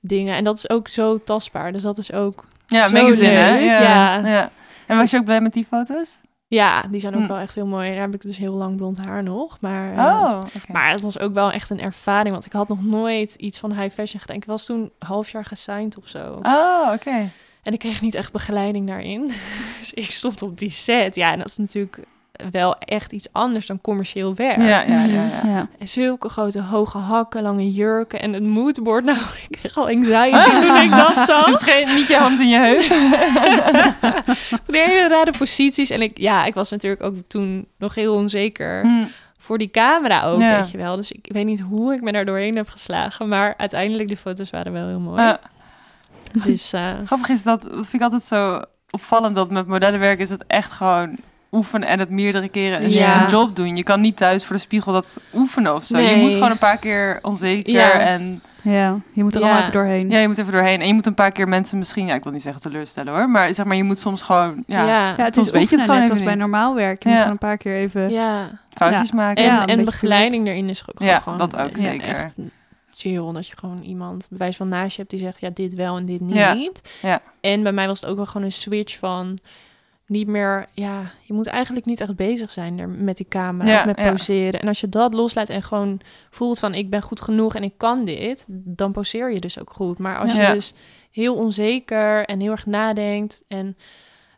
Speaker 3: dingen. En dat is ook zo tastbaar. Dus dat is ook...
Speaker 2: Ja, magazine, hè? ja.
Speaker 3: ja.
Speaker 2: En was je ook blij met die foto's?
Speaker 3: Ja, die zijn ook
Speaker 2: Hm.
Speaker 3: wel echt heel mooi. Daar heb ik dus heel lang blond haar nog. Maar, eh,
Speaker 2: Oh,
Speaker 3: maar het was ook wel echt een ervaring. Want ik had nog nooit iets van high fashion gedaan. Ik was toen een half jaar gesigned of zo.
Speaker 2: Oh, oké.
Speaker 3: En ik kreeg niet echt begeleiding daarin. *laughs* dus ik stond op die set. Ja, en dat is natuurlijk wel echt iets anders dan commercieel werk.
Speaker 2: Ja, ja, ja. ja.
Speaker 1: Ja.
Speaker 3: En zulke grote hoge hakken, lange jurken en het moodboard. *laughs* Nou, ik kreeg al anxiety toen ik dat *laughs* zag.
Speaker 2: Geen, niet je hand in je heup. *laughs*
Speaker 3: De hele rare posities. En ik, ja, ik was natuurlijk ook toen nog heel onzeker.
Speaker 2: Hm.
Speaker 3: voor die camera ook,
Speaker 2: Ja.
Speaker 3: weet je wel. Dus ik weet niet hoe ik me daar doorheen heb geslagen. Maar uiteindelijk, de foto's waren wel heel mooi.
Speaker 2: Ja.
Speaker 3: Dus eh,
Speaker 2: Grappig is dat, dat vind ik altijd zo opvallend, dat met modellenwerk is het echt gewoon oefenen en het meerdere keren een,
Speaker 3: Ja.
Speaker 2: een job doen. Je kan niet thuis voor de spiegel dat oefenen of zo. Je moet gewoon een paar keer onzeker
Speaker 3: Ja.
Speaker 2: en
Speaker 1: ja, je moet er
Speaker 3: Ja.
Speaker 1: allemaal even doorheen.
Speaker 2: ja, je moet even doorheen. En je moet een paar keer mensen misschien, ja, ik wil niet zeggen teleurstellen hoor, maar zeg maar, je moet soms gewoon, ja,
Speaker 3: ja,
Speaker 1: Ja, het is
Speaker 2: weet je het
Speaker 1: oefenen,
Speaker 2: gewoon
Speaker 1: net zoals bij normaal werk. Je
Speaker 2: Ja.
Speaker 1: moet gewoon een paar keer even...
Speaker 3: ja.
Speaker 2: foutjes
Speaker 1: Ja.
Speaker 2: maken.
Speaker 3: En, begeleiding erin is ook
Speaker 2: Ja,
Speaker 3: gewoon...
Speaker 2: dat ook zeker.
Speaker 3: Echt chill, dat je gewoon iemand bewijs van naast je hebt die zegt... ja, dit wel en dit niet.
Speaker 2: Ja. Ja.
Speaker 3: En bij mij was het ook wel gewoon een switch van... niet meer... Ja, je moet eigenlijk niet echt bezig zijn er met die camera
Speaker 2: Ja,
Speaker 3: of met
Speaker 2: ja.
Speaker 3: poseren. En als je dat loslaat en gewoon voelt van... ik ben goed genoeg en ik kan dit... dan poseer je dus ook goed. Maar als
Speaker 2: Ja.
Speaker 3: je dus heel onzeker en heel erg nadenkt... en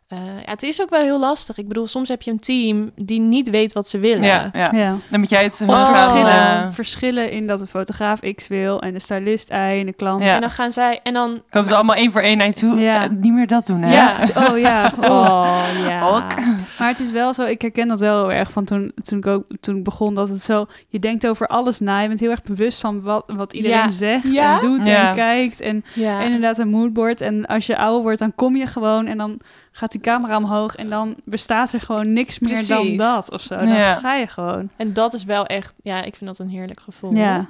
Speaker 3: eh, ja, het is ook wel heel lastig. Ik bedoel, soms heb je een team die niet weet wat ze willen.
Speaker 2: Ja, ja.
Speaker 1: Ja.
Speaker 2: Dan moet jij het heel gaan,
Speaker 1: verschillen,
Speaker 2: eh,
Speaker 1: verschillen in dat de fotograaf X wil en de stylist Y en de klant.
Speaker 2: Ja.
Speaker 3: En dan gaan zij... En dan...
Speaker 2: komen ze allemaal één voor één naar je toe.
Speaker 1: Ja.
Speaker 2: Eh, niet meer dat doen, hè?
Speaker 3: Ja.
Speaker 1: Oh ja. *laughs*
Speaker 3: Oh, ja.
Speaker 2: Ook.
Speaker 1: Maar het is wel zo, ik herken dat wel heel erg van toen, toen, ik ook, toen ik begon, dat het zo, je denkt over alles na, je bent heel erg bewust van wat, wat iedereen
Speaker 3: Ja.
Speaker 1: zegt
Speaker 3: Ja?
Speaker 1: en doet
Speaker 2: Ja.
Speaker 1: en kijkt en
Speaker 3: Ja.
Speaker 1: inderdaad een moodboard. En als je ouder wordt, dan kom je gewoon en dan gaat die camera omhoog en dan bestaat er gewoon niks meer dan dat of zo. Dan
Speaker 2: Ja.
Speaker 1: ga je gewoon.
Speaker 3: En dat is wel echt, ja, ik vind dat een heerlijk gevoel.
Speaker 1: Ja,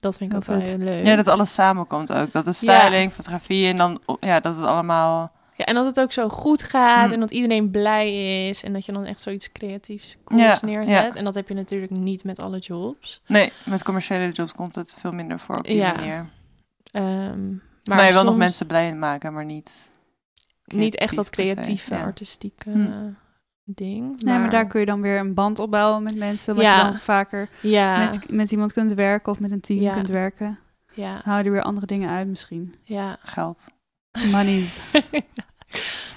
Speaker 3: Dat vind ik ook
Speaker 1: Heel
Speaker 3: wel heel leuk.
Speaker 2: Ja, dat alles samenkomt ook. Dat de styling, fotografie en dan, ja, dat het allemaal...
Speaker 3: Ja, en dat het ook zo goed gaat
Speaker 2: Hm.
Speaker 3: en dat iedereen blij is en dat je dan echt zoiets creatiefs cools
Speaker 2: Ja,
Speaker 3: neerzet.
Speaker 2: ja.
Speaker 3: En dat heb je natuurlijk niet met alle jobs.
Speaker 2: Nee, met commerciële jobs komt het veel minder voor op die
Speaker 3: Ja.
Speaker 2: manier.
Speaker 3: Ehm, maar
Speaker 2: nou, je wil nog mensen blij maken, maar niet...
Speaker 3: niet echt dat
Speaker 2: se,
Speaker 3: creatieve,
Speaker 2: ja.
Speaker 3: artistieke
Speaker 2: Hm.
Speaker 3: ding.
Speaker 1: nee, maar daar kun je dan weer een band opbouwen met mensen,
Speaker 3: Ja.
Speaker 1: je dan vaker
Speaker 3: ja,
Speaker 1: met, met iemand kunt werken of met een team kunt werken.
Speaker 3: ja,
Speaker 1: Dan hou je er weer andere dingen uit misschien.
Speaker 3: ja.
Speaker 2: Geld.
Speaker 1: Money. *laughs*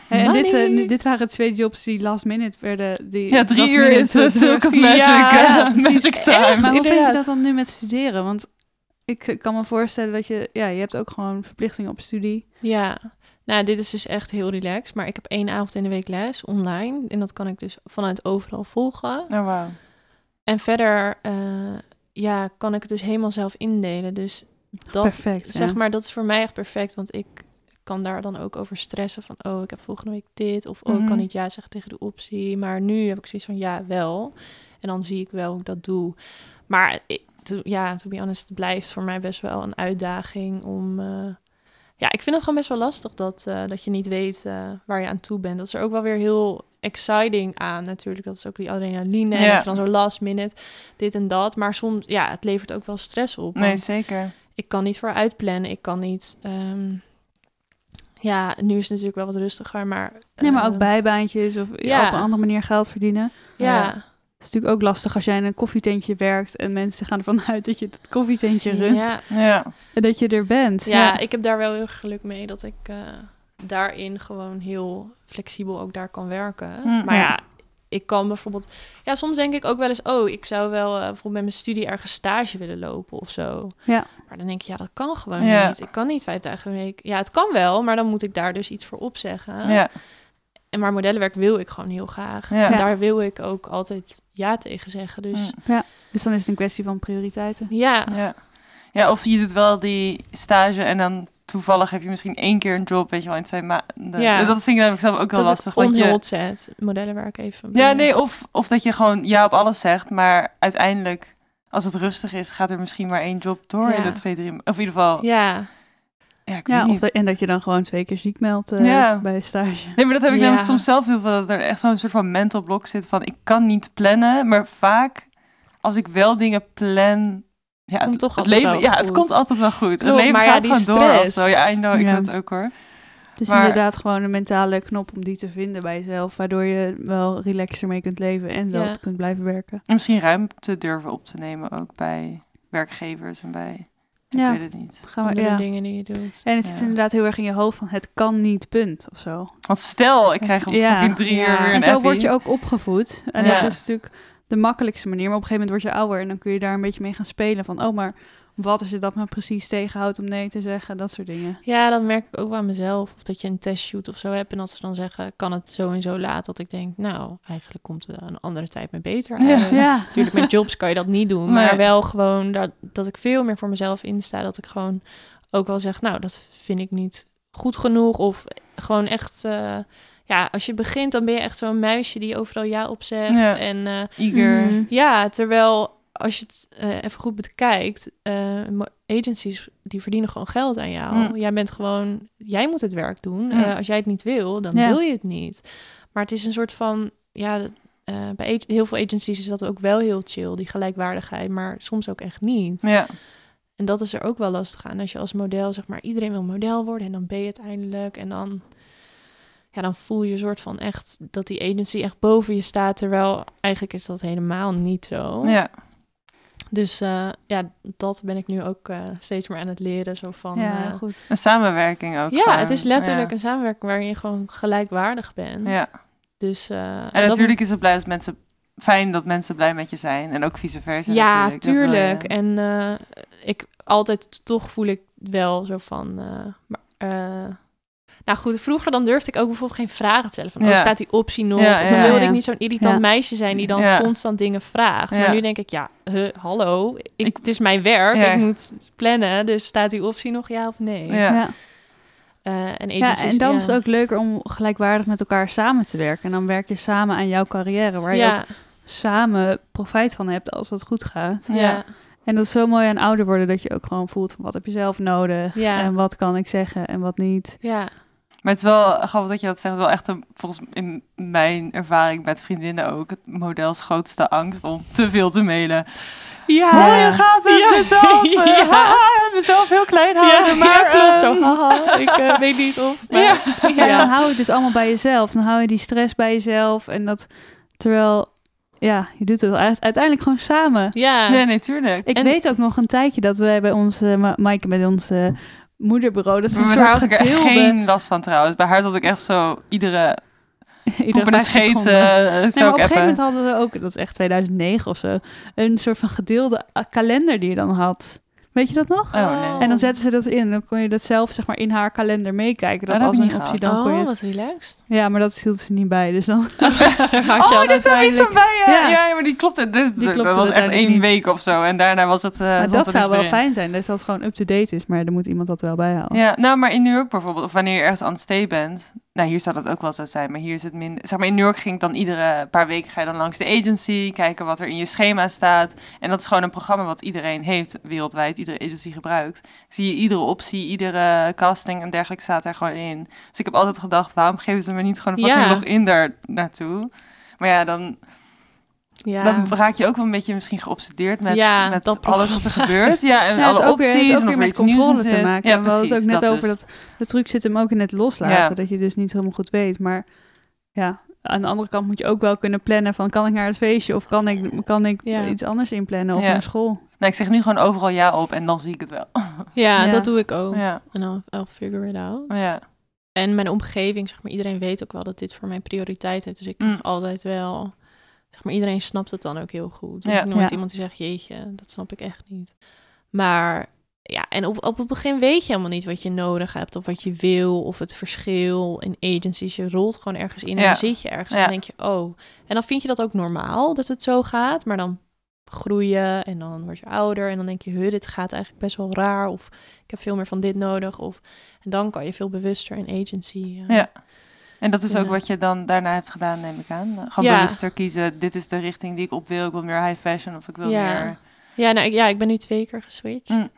Speaker 1: Hey, en dit, nu- dit waren twee jobs die last minute werden. Die
Speaker 2: Ja, drie uur is *laughs* uh, magic,
Speaker 1: Ja,
Speaker 2: eh, magic time.
Speaker 1: Maar hoe vind je dat dan nu met studeren? Want ik kan me voorstellen dat je... Ja, je hebt ook gewoon verplichtingen op studie.
Speaker 3: Ja, nou, dit is dus echt heel relaxed. Maar ik heb één avond in de week les online. En dat kan ik dus vanuit overal volgen.
Speaker 2: Oh, wauw.
Speaker 3: En verder, eh, ja, kan ik het dus helemaal zelf indelen. Dus dat,
Speaker 1: Perfect.
Speaker 3: zeg
Speaker 1: ja.
Speaker 3: maar, dat is voor mij echt perfect. Want ik kan daar dan ook over stressen van, oh, ik heb volgende week dit. Of, oh, ik kan
Speaker 2: Mhm.
Speaker 3: niet ja zeggen tegen de optie. Maar nu heb ik zoiets van, ja, wel. En dan zie ik wel hoe ik dat doe. Maar ik, to, ja, to be honest, het blijft voor mij best wel een uitdaging om... eh, ja, ik vind het gewoon best wel lastig dat, eh, dat je niet weet eh, waar je aan toe bent. Dat is er ook wel weer heel exciting aan natuurlijk. Dat is ook die adrenaline en dat je dan zo last minute dit en dat. Maar soms, ja, het levert ook wel stress op.
Speaker 2: Nee, zeker.
Speaker 3: ik kan niet voor uitplannen. Ik kan niet... ehm, ja, nu is het natuurlijk wel wat rustiger, maar...
Speaker 1: Nee, maar ook
Speaker 3: eh,
Speaker 1: bijbaantjes of
Speaker 3: ja.
Speaker 1: op een andere manier geld verdienen.
Speaker 3: Ja,
Speaker 2: Ja.
Speaker 1: Het is natuurlijk ook lastig als jij in een koffietentje werkt en mensen gaan ervan *laughs* uit dat je het koffietentje runt
Speaker 3: ja,
Speaker 2: Ja.
Speaker 1: en dat je er bent.
Speaker 3: ja, ik heb daar wel heel geluk mee dat ik eh, daarin gewoon heel flexibel ook daar kan werken.
Speaker 2: Hm.
Speaker 3: Maar ja, ik kan bijvoorbeeld... Ja, soms denk ik ook wel eens... Oh, ik zou wel eh, bijvoorbeeld met mijn studie ergens stage willen lopen of zo.
Speaker 1: Ja.
Speaker 3: Maar dan denk ik, ja, dat kan gewoon
Speaker 2: Ja.
Speaker 3: niet. Ik kan niet vijf dagen een week. Ja, het kan wel, maar dan moet ik daar dus iets voor opzeggen.
Speaker 2: Ja.
Speaker 3: En maar modellenwerk wil ik gewoon heel graag.
Speaker 2: Ja.
Speaker 3: En daar wil ik ook altijd ja tegen zeggen. Dus
Speaker 2: Hm.
Speaker 1: Dus dan is het een kwestie van prioriteiten.
Speaker 3: ja,
Speaker 2: Ja. ja, of je doet wel die stage en dan toevallig heb je misschien één keer een job, weet je wel, in twee maanden.
Speaker 3: Ja.
Speaker 2: Dat vind ik namelijk zelf ook
Speaker 3: dat
Speaker 2: lastig. Want je,
Speaker 3: zet. Modellenwerk even.
Speaker 2: ja, nee, of, of dat je gewoon ja op alles zegt, maar uiteindelijk, als het rustig is, gaat er misschien maar één job door
Speaker 3: Ja.
Speaker 2: in de twee, drie... Of in ieder geval, ja,
Speaker 3: Ja,
Speaker 2: ik
Speaker 1: Ja,
Speaker 2: weet
Speaker 1: of en dat je dan gewoon twee keer ziek meldt eh,
Speaker 2: Ja.
Speaker 1: bij een stage.
Speaker 2: Nee, maar dat heb ik
Speaker 3: Ja.
Speaker 2: namelijk soms zelf heel veel, dat er echt zo'n soort van mental blok zit van, ik kan niet plannen, maar vaak, als ik wel dingen plan... Ja,
Speaker 3: Komt
Speaker 2: het,
Speaker 3: toch
Speaker 2: het
Speaker 3: altijd
Speaker 2: leven, ja, het komt altijd wel goed. het leven
Speaker 3: maar ja,
Speaker 2: gaat
Speaker 3: die
Speaker 2: gewoon door of
Speaker 3: stress.
Speaker 2: zo. Ja, I know, ik
Speaker 1: Ja.
Speaker 2: heb het ook hoor.
Speaker 1: Het is
Speaker 2: Maar-
Speaker 1: inderdaad gewoon een mentale knop om die te vinden bij jezelf, waardoor je wel relaxer mee kunt leven en wel
Speaker 3: Ja.
Speaker 1: kunt blijven werken.
Speaker 2: En misschien ruimte durven op te nemen ook bij werkgevers en bij... Ik
Speaker 1: Ja.
Speaker 2: weet het niet.
Speaker 1: Gaan we,
Speaker 3: andere
Speaker 1: ja.
Speaker 3: dingen die je doet.
Speaker 1: En het zit
Speaker 2: Ja.
Speaker 1: inderdaad heel erg in je hoofd van het kan niet, punt of zo.
Speaker 2: Want stel, ik krijg op
Speaker 1: Ja.
Speaker 2: fucking drie
Speaker 3: Ja.
Speaker 2: uur weer een
Speaker 1: En zo word je ook opgevoed. En
Speaker 2: Ja.
Speaker 1: dat is natuurlijk de makkelijkste manier. Maar op een gegeven moment word je ouder en dan kun je daar een beetje mee gaan spelen. Van, oh, maar wat is het dat me precies tegenhoudt om nee te zeggen? Dat soort dingen.
Speaker 3: Ja, dat merk ik ook wel aan mezelf. Of dat je een testshoot of zo hebt en dat ze dan zeggen, kan het zo en zo laat? Dat ik denk, nou, eigenlijk komt er een andere tijd me beter
Speaker 2: Ja.
Speaker 3: uit.
Speaker 1: Ja,
Speaker 3: Natuurlijk, met jobs kan je dat niet doen. *laughs*
Speaker 2: Nee.
Speaker 3: Maar wel gewoon dat, dat ik veel meer voor mezelf insta. Dat ik gewoon ook wel zeg, nou, dat vind ik niet goed genoeg. Of gewoon echt, eh, ja, als je begint, dan ben je echt zo'n muisje die overal ja op zegt.
Speaker 2: Ja.
Speaker 3: En eh,
Speaker 2: Eager.
Speaker 3: Ja, terwijl als je het eh, even goed bekijkt, mo- agencies die verdienen gewoon geld aan jou.
Speaker 2: Mm.
Speaker 3: Jij bent gewoon, jij moet het werk doen.
Speaker 2: Mm.
Speaker 3: Eh, als jij het niet wil, dan
Speaker 1: Ja.
Speaker 3: wil je het niet. Maar het is een soort van, ja, bij heel veel agencies is dat ook wel heel chill, die gelijkwaardigheid, maar soms ook echt niet.
Speaker 2: Ja.
Speaker 3: En dat is er ook wel lastig aan. Als je als model, zeg maar, iedereen wil model worden en dan ben je het eindelijk. En dan, ja, dan voel je een soort van echt dat die agency echt boven je staat. Terwijl eigenlijk is dat helemaal niet zo.
Speaker 2: ja.
Speaker 3: Dus eh, ja, dat ben ik nu ook eh, steeds meer aan het leren. Zo van,
Speaker 1: ja
Speaker 3: eh,
Speaker 1: goed.
Speaker 2: Een samenwerking ook
Speaker 3: ja,
Speaker 2: gewoon.
Speaker 3: het is letterlijk
Speaker 2: Ja.
Speaker 3: een samenwerking waarin je gewoon gelijkwaardig bent.
Speaker 2: Ja.
Speaker 3: Dus, eh,
Speaker 2: En natuurlijk is het blij als mensen... Fijn dat mensen blij met je zijn. En ook vice versa
Speaker 3: Ja,
Speaker 2: natuurlijk.
Speaker 3: Tuurlijk.
Speaker 2: ja.
Speaker 3: En eh, ik altijd toch voel ik wel zo van. eh, maar, eh, nou goed, vroeger dan durfde ik ook bijvoorbeeld geen vragen te stellen. Van,
Speaker 2: Ja.
Speaker 3: oh, staat die optie nog?
Speaker 2: Ja,
Speaker 3: of dan wilde
Speaker 1: ja.
Speaker 3: ik niet zo'n irritant
Speaker 1: Ja.
Speaker 3: meisje zijn die dan
Speaker 2: Ja.
Speaker 3: constant dingen vraagt.
Speaker 2: Ja.
Speaker 3: Maar nu denk ik, ja, huh, hallo, ik,
Speaker 2: Ik-
Speaker 3: het is mijn werk.
Speaker 2: Ja.
Speaker 3: Ik moet plannen. Dus staat die optie nog ja of nee?
Speaker 2: Ja.
Speaker 1: Ja.
Speaker 3: Eh, en,
Speaker 1: Ja, en dan
Speaker 3: ja.
Speaker 1: is het ook leuker om gelijkwaardig met elkaar samen te werken. En dan werk je samen aan jouw carrière, waar je ook samen profijt van hebt als het goed gaat.
Speaker 3: ja,
Speaker 2: Ja.
Speaker 1: En dat is zo mooi aan ouder worden, dat je ook gewoon voelt van wat heb je zelf nodig
Speaker 3: Ja.
Speaker 1: en wat kan ik zeggen en wat niet.
Speaker 3: ja,
Speaker 2: Maar het is wel grappig dat je dat zegt. Wel echt een, volgens in mijn ervaring met vriendinnen ook het models grootste angst om te veel te mailen.
Speaker 3: ja.
Speaker 2: Oh, je gaat het,
Speaker 3: Ja.
Speaker 2: dit, dat. *laughs*
Speaker 3: Ja.
Speaker 2: Haha, mezelf heel klein houden. maar,
Speaker 3: ja, klopt. Zo,
Speaker 2: ehm, *laughs*
Speaker 3: haha, ik eh, weet niet of... *laughs* maar-
Speaker 2: Ja.
Speaker 1: Dan hou je het dus allemaal bij jezelf. Dan hou je die stress bij jezelf. En dat terwijl, ja, je doet het uite- uiteindelijk gewoon samen.
Speaker 3: Ja,
Speaker 2: Nee, nee, tuurlijk.
Speaker 1: Ik
Speaker 3: En-
Speaker 1: weet ook nog een tijdje dat wij bij eh, Ma- Maaike met ons eh, moederbureau, dat is een soort
Speaker 2: had ik er geen last van trouwens. Bij haar had ik echt zo iedere *laughs*
Speaker 1: iedere
Speaker 2: een scheet
Speaker 1: seconden.
Speaker 2: eh,
Speaker 1: Nee, op een gegeven moment hadden we ook, dat is echt 2009 of zo, een soort van gedeelde kalender die je dan had. Weet je dat nog?
Speaker 2: Oh, nee.
Speaker 1: En dan zetten ze dat in. En dan kon je dat zelf zeg maar in haar kalender meekijken. Dat
Speaker 2: Oh, dat
Speaker 1: als een
Speaker 2: niet
Speaker 1: optie dan kon je
Speaker 3: Oh,
Speaker 1: het-
Speaker 3: wat relaxed.
Speaker 1: Ja, maar dat hield ze niet bij. Dus dan *laughs*
Speaker 2: Oh, dit is wel iets van bij.
Speaker 1: Ja.
Speaker 2: Ja. ja, maar die klopt. Dus,
Speaker 1: Die
Speaker 2: dat was echt één
Speaker 1: niet.
Speaker 2: week of zo. En daarna was het. eh
Speaker 1: maar dat
Speaker 2: er
Speaker 1: zou
Speaker 2: dus
Speaker 1: wel
Speaker 2: in.
Speaker 1: fijn zijn. Dat dat gewoon up-to-date is. Maar dan moet iemand dat wel bijhouden.
Speaker 2: Ja, nou, maar in New York bijvoorbeeld, of wanneer je ergens aan het stay bent. Nou, hier zou dat ook wel zo zijn, maar hier is het minder. Zeg maar, in New York ging ik dan iedere paar weken ga je dan langs de agency, kijken wat er in je schema staat. En dat is gewoon een programma wat iedereen heeft wereldwijd, iedere agency gebruikt. Zie je iedere optie, iedere casting en dergelijke staat daar gewoon in. Dus ik heb altijd gedacht, waarom geven ze me niet gewoon een fucking
Speaker 3: Ja.
Speaker 2: login daar naartoe? Maar ja, dan,
Speaker 3: Ja.
Speaker 2: dan raak je ook wel een beetje misschien geobsedeerd met,
Speaker 3: Ja,
Speaker 2: met
Speaker 3: dat
Speaker 2: alles wat er gebeurt. Ja, en
Speaker 1: Ja,
Speaker 2: alle
Speaker 1: is ook
Speaker 2: opties
Speaker 1: is ook
Speaker 2: en
Speaker 1: weer
Speaker 2: er
Speaker 1: met controle te maken.
Speaker 2: Ja,
Speaker 1: En we hadden het ook net over
Speaker 2: dus.
Speaker 1: dat de truc zit hem ook in het loslaten.
Speaker 2: Ja.
Speaker 1: Dat je dus niet helemaal goed weet. Maar ja, aan de andere kant moet je ook wel kunnen plannen van kan ik naar het feestje of kan ik, kan ik
Speaker 3: Ja.
Speaker 1: iets anders inplannen of
Speaker 2: Ja.
Speaker 1: naar school.
Speaker 2: Nou, ik zeg nu gewoon overal ja op en dan zie ik het wel.
Speaker 3: ja,
Speaker 1: Ja.
Speaker 3: dat doe ik ook.
Speaker 2: Ja,
Speaker 3: En I'll, I'll figure it out.
Speaker 2: ja.
Speaker 3: En mijn omgeving, zeg maar, iedereen weet ook wel dat dit voor mij prioriteit heeft. Dus ik krijg
Speaker 2: Mm.
Speaker 3: altijd wel, zeg maar, iedereen snapt het dan ook heel goed.
Speaker 2: Ja.
Speaker 3: Ik heb nooit
Speaker 1: Ja.
Speaker 3: iemand die zegt, jeetje, dat snap ik echt niet. Maar ja, en op, op het begin weet je helemaal niet wat je nodig hebt of wat je wil of het verschil in agencies. Je rolt gewoon ergens in en
Speaker 2: Ja.
Speaker 3: dan zit je ergens en
Speaker 2: Ja.
Speaker 3: dan denk je, oh. En dan vind je dat ook normaal dat het zo gaat, maar dan groeien en dan word je ouder en dan denk je, huh, dit gaat eigenlijk best wel raar of ik heb veel meer van dit nodig of en dan kan je veel bewuster in agency. eh,
Speaker 2: Ja. En dat is ook wat je dan daarna hebt gedaan, neem ik aan. Gewoon
Speaker 3: Ja.
Speaker 2: bewuster kiezen, dit is de richting die ik op wil. Ik wil meer high fashion of ik wil
Speaker 3: Ja.
Speaker 2: meer...
Speaker 3: Ja, nou, ik, ja, ik ben nu twee keer geswitcht.
Speaker 2: Mm.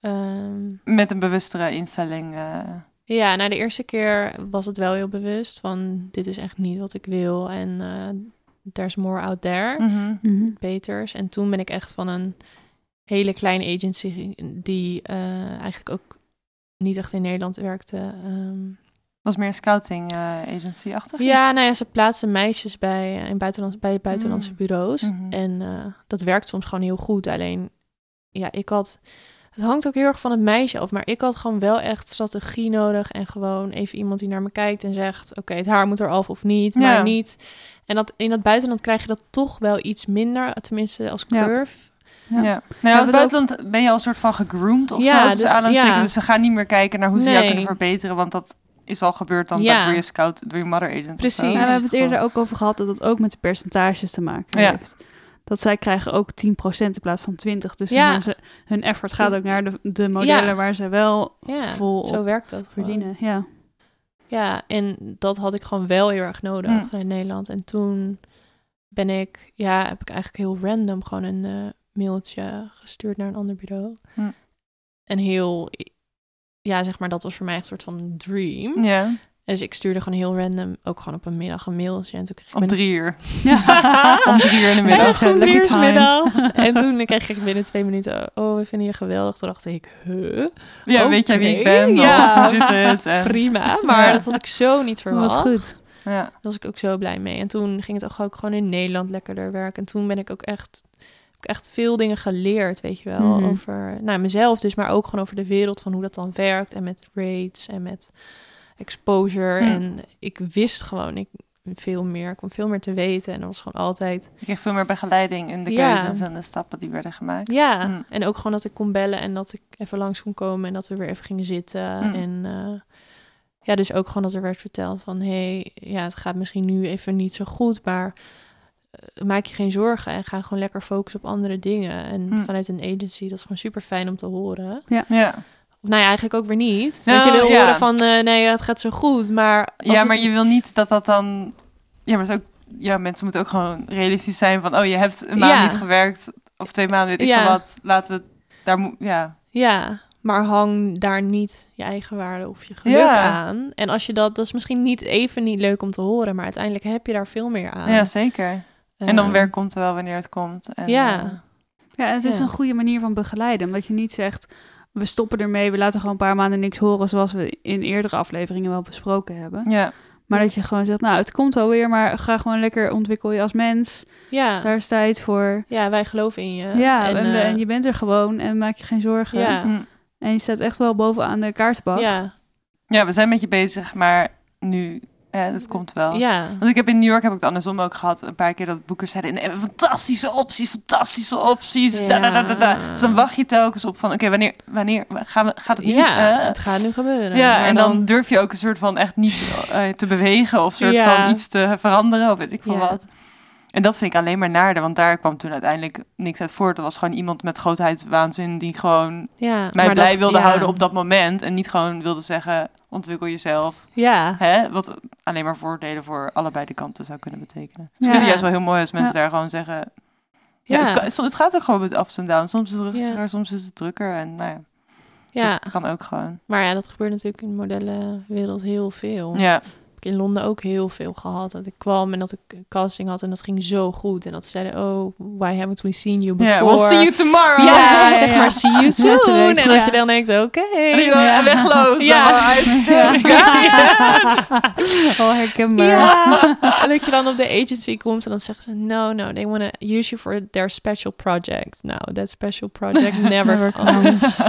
Speaker 3: Ehm,
Speaker 2: Met een bewustere instelling. eh,
Speaker 3: ja, nou de eerste keer was het wel heel bewust van dit is echt niet wat ik wil en eh there's more out there.
Speaker 2: Mhm.
Speaker 3: beters. En toen ben ik echt van een hele kleine agency die eh, eigenlijk ook niet echt in Nederland werkte. ehm,
Speaker 2: was meer een scouting eh, agency-achtig
Speaker 3: ja,
Speaker 2: iets?
Speaker 3: nou ja, ze plaatsen meisjes bij, eh, in buitenlands, bij buitenlandse
Speaker 2: Mm.
Speaker 3: bureaus.
Speaker 2: Mhm.
Speaker 3: En eh, dat werkt soms gewoon heel goed. Alleen, ja, ik had... Het hangt ook heel erg van het meisje af. Maar ik had gewoon wel echt strategie nodig. En gewoon even iemand die naar me kijkt en zegt... Oké, het haar moet er af of niet, maar
Speaker 2: Ja.
Speaker 3: niet. En dat, in dat buitenland krijg je dat toch wel iets minder. Tenminste, als
Speaker 1: Ja.
Speaker 3: curve.
Speaker 2: Ja.
Speaker 1: Ja.
Speaker 2: Nou,
Speaker 1: Ja,
Speaker 2: ja, het buitenland ben je al een soort van gegroomd of
Speaker 3: Ja,
Speaker 2: zo.
Speaker 3: dus- ja.
Speaker 2: Dus ze gaan niet meer kijken naar hoe ze jou kunnen verbeteren. Want dat is al gebeurd dan
Speaker 3: Ja.
Speaker 2: door je scout, door je mother agent.
Speaker 3: Precies.
Speaker 1: Ja, we hebben het eerder ook over gehad dat het ook met de percentages te maken
Speaker 2: Ja.
Speaker 1: heeft. Dat zij krijgen ook 10% in plaats van 20%. Dus
Speaker 3: Ja.
Speaker 1: hun, ze- hun effort gaat ook naar de, de modellen
Speaker 3: Ja.
Speaker 1: waar ze wel
Speaker 3: Ja,
Speaker 1: vol
Speaker 3: zo werkt dat. gewoon.
Speaker 1: verdienen. Ja.
Speaker 3: Ja, en dat had ik gewoon wel heel erg nodig
Speaker 2: Mm.
Speaker 3: vanuit Nederland. En toen ben ik, ja, heb ik eigenlijk heel random gewoon een eh, mailtje gestuurd naar een ander bureau.
Speaker 2: Mm.
Speaker 3: En heel, ja, zeg maar, dat was voor mij echt een soort van dream.
Speaker 2: Ja,
Speaker 3: Dus ik stuurde gewoon heel random, ook gewoon op een middag een mailtje. En toen kreeg ik
Speaker 2: om drie uur. *laughs*
Speaker 1: Ja. *laughs*
Speaker 2: Om drie uur in de middag.
Speaker 3: Om drie uur middags. *laughs* En toen kreeg ik binnen twee minuten, oh, we vinden je geweldig. Toen dacht ik, huh?
Speaker 2: Ja, weet jij wie ik ben?
Speaker 3: ja.
Speaker 2: Hoe zit het? En-
Speaker 3: Prima. Maar
Speaker 2: Ja.
Speaker 3: dat had ik zo niet verwacht.
Speaker 1: Wat goed.
Speaker 2: Ja.
Speaker 3: Daar was ik ook zo blij mee. En toen ging het ook gewoon in Nederland lekkerder werken. En toen ben ik ook echt, ik echt veel dingen geleerd, weet je wel.
Speaker 1: Mhm.
Speaker 3: Over nou, mezelf dus, maar ook gewoon over de wereld van hoe dat dan werkt. En met rates en met exposure.
Speaker 2: Ja.
Speaker 3: En ik wist gewoon ik, veel meer. Ik kwam veel meer te weten. En dat was gewoon altijd...
Speaker 2: Je kreeg veel meer begeleiding in de
Speaker 3: Ja.
Speaker 2: keuzes en de stappen die werden gemaakt.
Speaker 3: Ja,
Speaker 2: Mm.
Speaker 3: en ook gewoon dat ik kon bellen en dat ik even langs kon komen. En dat we weer even gingen zitten.
Speaker 2: Mm.
Speaker 3: En... eh, ja, dus ook gewoon dat er werd verteld van... hé, hey, ja, het gaat misschien nu even niet zo goed... maar maak je geen zorgen en ga gewoon lekker focussen op andere dingen. En
Speaker 2: Hm.
Speaker 3: vanuit een agency, dat is gewoon super fijn om te horen.
Speaker 2: Ja.
Speaker 3: Of nou ja, eigenlijk ook weer niet.
Speaker 2: Nou,
Speaker 3: Want je wil
Speaker 2: ja.
Speaker 3: horen van, eh, nee, het gaat zo goed, maar... als
Speaker 2: Ja,
Speaker 3: het-
Speaker 2: maar je wil niet dat dat dan... Ja, maar het is ook... Ja, mensen moeten ook gewoon realistisch zijn van... Oh, je hebt een maand
Speaker 3: Ja.
Speaker 2: niet gewerkt. Of twee maanden, weet ik
Speaker 3: Ja.
Speaker 2: veel wat. Laten we... Daar moet... Ja.
Speaker 3: Ja, maar hang daar niet je eigen waarde of je geluk
Speaker 2: Ja.
Speaker 3: aan. En als je dat... Dat is misschien niet even niet leuk om te horen... maar uiteindelijk heb je daar veel meer aan.
Speaker 2: ja, zeker. En dan
Speaker 3: Eh,
Speaker 2: werk komt er wel wanneer het komt. En,
Speaker 3: Ja.
Speaker 2: eh,
Speaker 1: Ja, en het is
Speaker 3: Ja.
Speaker 1: een goede manier van begeleiden. Omdat je niet zegt, we stoppen ermee, we laten gewoon een paar maanden niks horen... zoals we in eerdere afleveringen wel besproken hebben.
Speaker 2: ja.
Speaker 1: Maar dat je gewoon zegt, nou, het komt wel weer... maar ga gewoon lekker ontwikkel je als mens.
Speaker 3: ja.
Speaker 1: Daar is tijd voor.
Speaker 3: ja, wij geloven in je.
Speaker 1: Ja, en,
Speaker 3: eh,
Speaker 1: en je bent er gewoon en maak je geen zorgen.
Speaker 3: Ja.
Speaker 2: Hm.
Speaker 1: En je staat echt wel bovenaan de kaartenbak.
Speaker 3: Ja,
Speaker 2: Ja, we zijn met je bezig, maar nu ja, dat komt wel.
Speaker 3: Ja.
Speaker 2: Want ik heb in New York heb ik het andersom ook gehad. Een paar keer dat boekers zeiden, nee, fantastische opties, fantastische opties.
Speaker 3: Ja.
Speaker 2: Da, da, da. Dus dan wacht je telkens op van, oké, wanneer, wanneer gaan we, gaat het nu?
Speaker 3: Ja,
Speaker 2: eh?
Speaker 3: het gaat nu gebeuren.
Speaker 2: Ja,
Speaker 3: Maar
Speaker 2: en dan, durf je ook een soort van echt niet eh, te bewegen of soort
Speaker 3: Ja.
Speaker 2: van iets te veranderen of weet ik veel wat. En dat vind ik alleen maar naarde, want daar kwam toen uiteindelijk niks uit voort. Er was gewoon iemand met grootheidswaanzin die gewoon
Speaker 3: ja,
Speaker 2: mij blij
Speaker 3: dat-
Speaker 2: wilde
Speaker 3: ja.
Speaker 2: houden op dat moment. En niet gewoon wilde zeggen, ontwikkel jezelf.
Speaker 3: Ja,
Speaker 2: Hè? Wat alleen maar voordelen voor allebei de kanten zou kunnen betekenen. Dus
Speaker 1: Ja.
Speaker 2: ik vind het juist wel heel mooi als mensen daar gewoon zeggen... Ja. Het, het gaat ook gewoon met ups en downs. Soms is het rustiger, soms is het drukker. En nou ja,
Speaker 3: ja.
Speaker 2: dat kan ook gewoon.
Speaker 3: Maar ja, dat gebeurt natuurlijk in de modellenwereld heel veel.
Speaker 2: Ja,
Speaker 3: ik in Londen ook heel veel gehad. Dat ik kwam en dat ik een casting had en dat ging zo goed. En dat ze zeiden, oh, why haven't we seen you before?
Speaker 2: yeah, we'll see you tomorrow.
Speaker 3: Ja,
Speaker 1: Ja,
Speaker 3: zeg
Speaker 1: ja.
Speaker 3: maar, see you *laughs* soon. En dat je dan denkt, oké.
Speaker 2: En dan
Speaker 1: Ja.
Speaker 2: wegloopt. *laughs*
Speaker 3: Ja.
Speaker 1: Oh, herkenbaar.
Speaker 3: Ja. en dat je dan op de agency komt en dan zeggen ze, no, no, they want to use you for their special project. Nou, that special project *laughs* Never comes.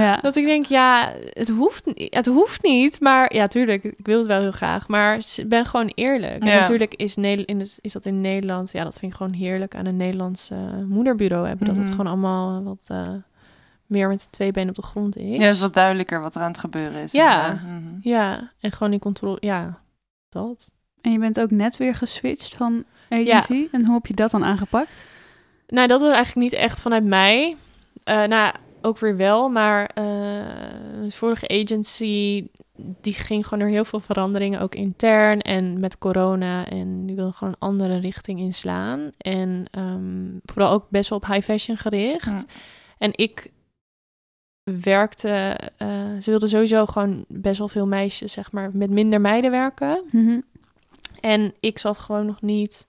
Speaker 1: Ja.
Speaker 3: Dat ik denk, ja, het hoeft, het hoeft niet. Maar ja, tuurlijk, ik wil het wel heel graag. Maar ben gewoon eerlijk. En
Speaker 2: Ja.
Speaker 3: natuurlijk is, Nederland, in de- is dat in Nederland... Ja, dat vind ik gewoon heerlijk aan een Nederlands eh, moederbureau hebben. Dat het
Speaker 2: Mhm.
Speaker 3: gewoon allemaal wat eh, meer met twee benen op de grond is.
Speaker 2: Ja, het is wat duidelijker wat er aan het gebeuren is.
Speaker 3: Ja.
Speaker 2: inderdaad. Mhm.
Speaker 3: Ja, en gewoon die controle... Ja, dat.
Speaker 1: En je bent ook net weer geswitcht van agency. En hoe heb je dat dan aangepakt?
Speaker 3: Nou, dat was eigenlijk niet echt vanuit mij. Eh nou, ook weer wel. Maar eh vorige agency, die ging gewoon door heel veel veranderingen, ook intern en met corona. En die wilde gewoon een andere richting inslaan. En ehm, vooral ook best wel op high fashion gericht.
Speaker 2: Ja.
Speaker 3: En ik werkte, eh, ze wilden sowieso gewoon best wel veel meisjes, zeg maar, met minder meiden werken.
Speaker 1: Mhm.
Speaker 3: En ik zat gewoon nog niet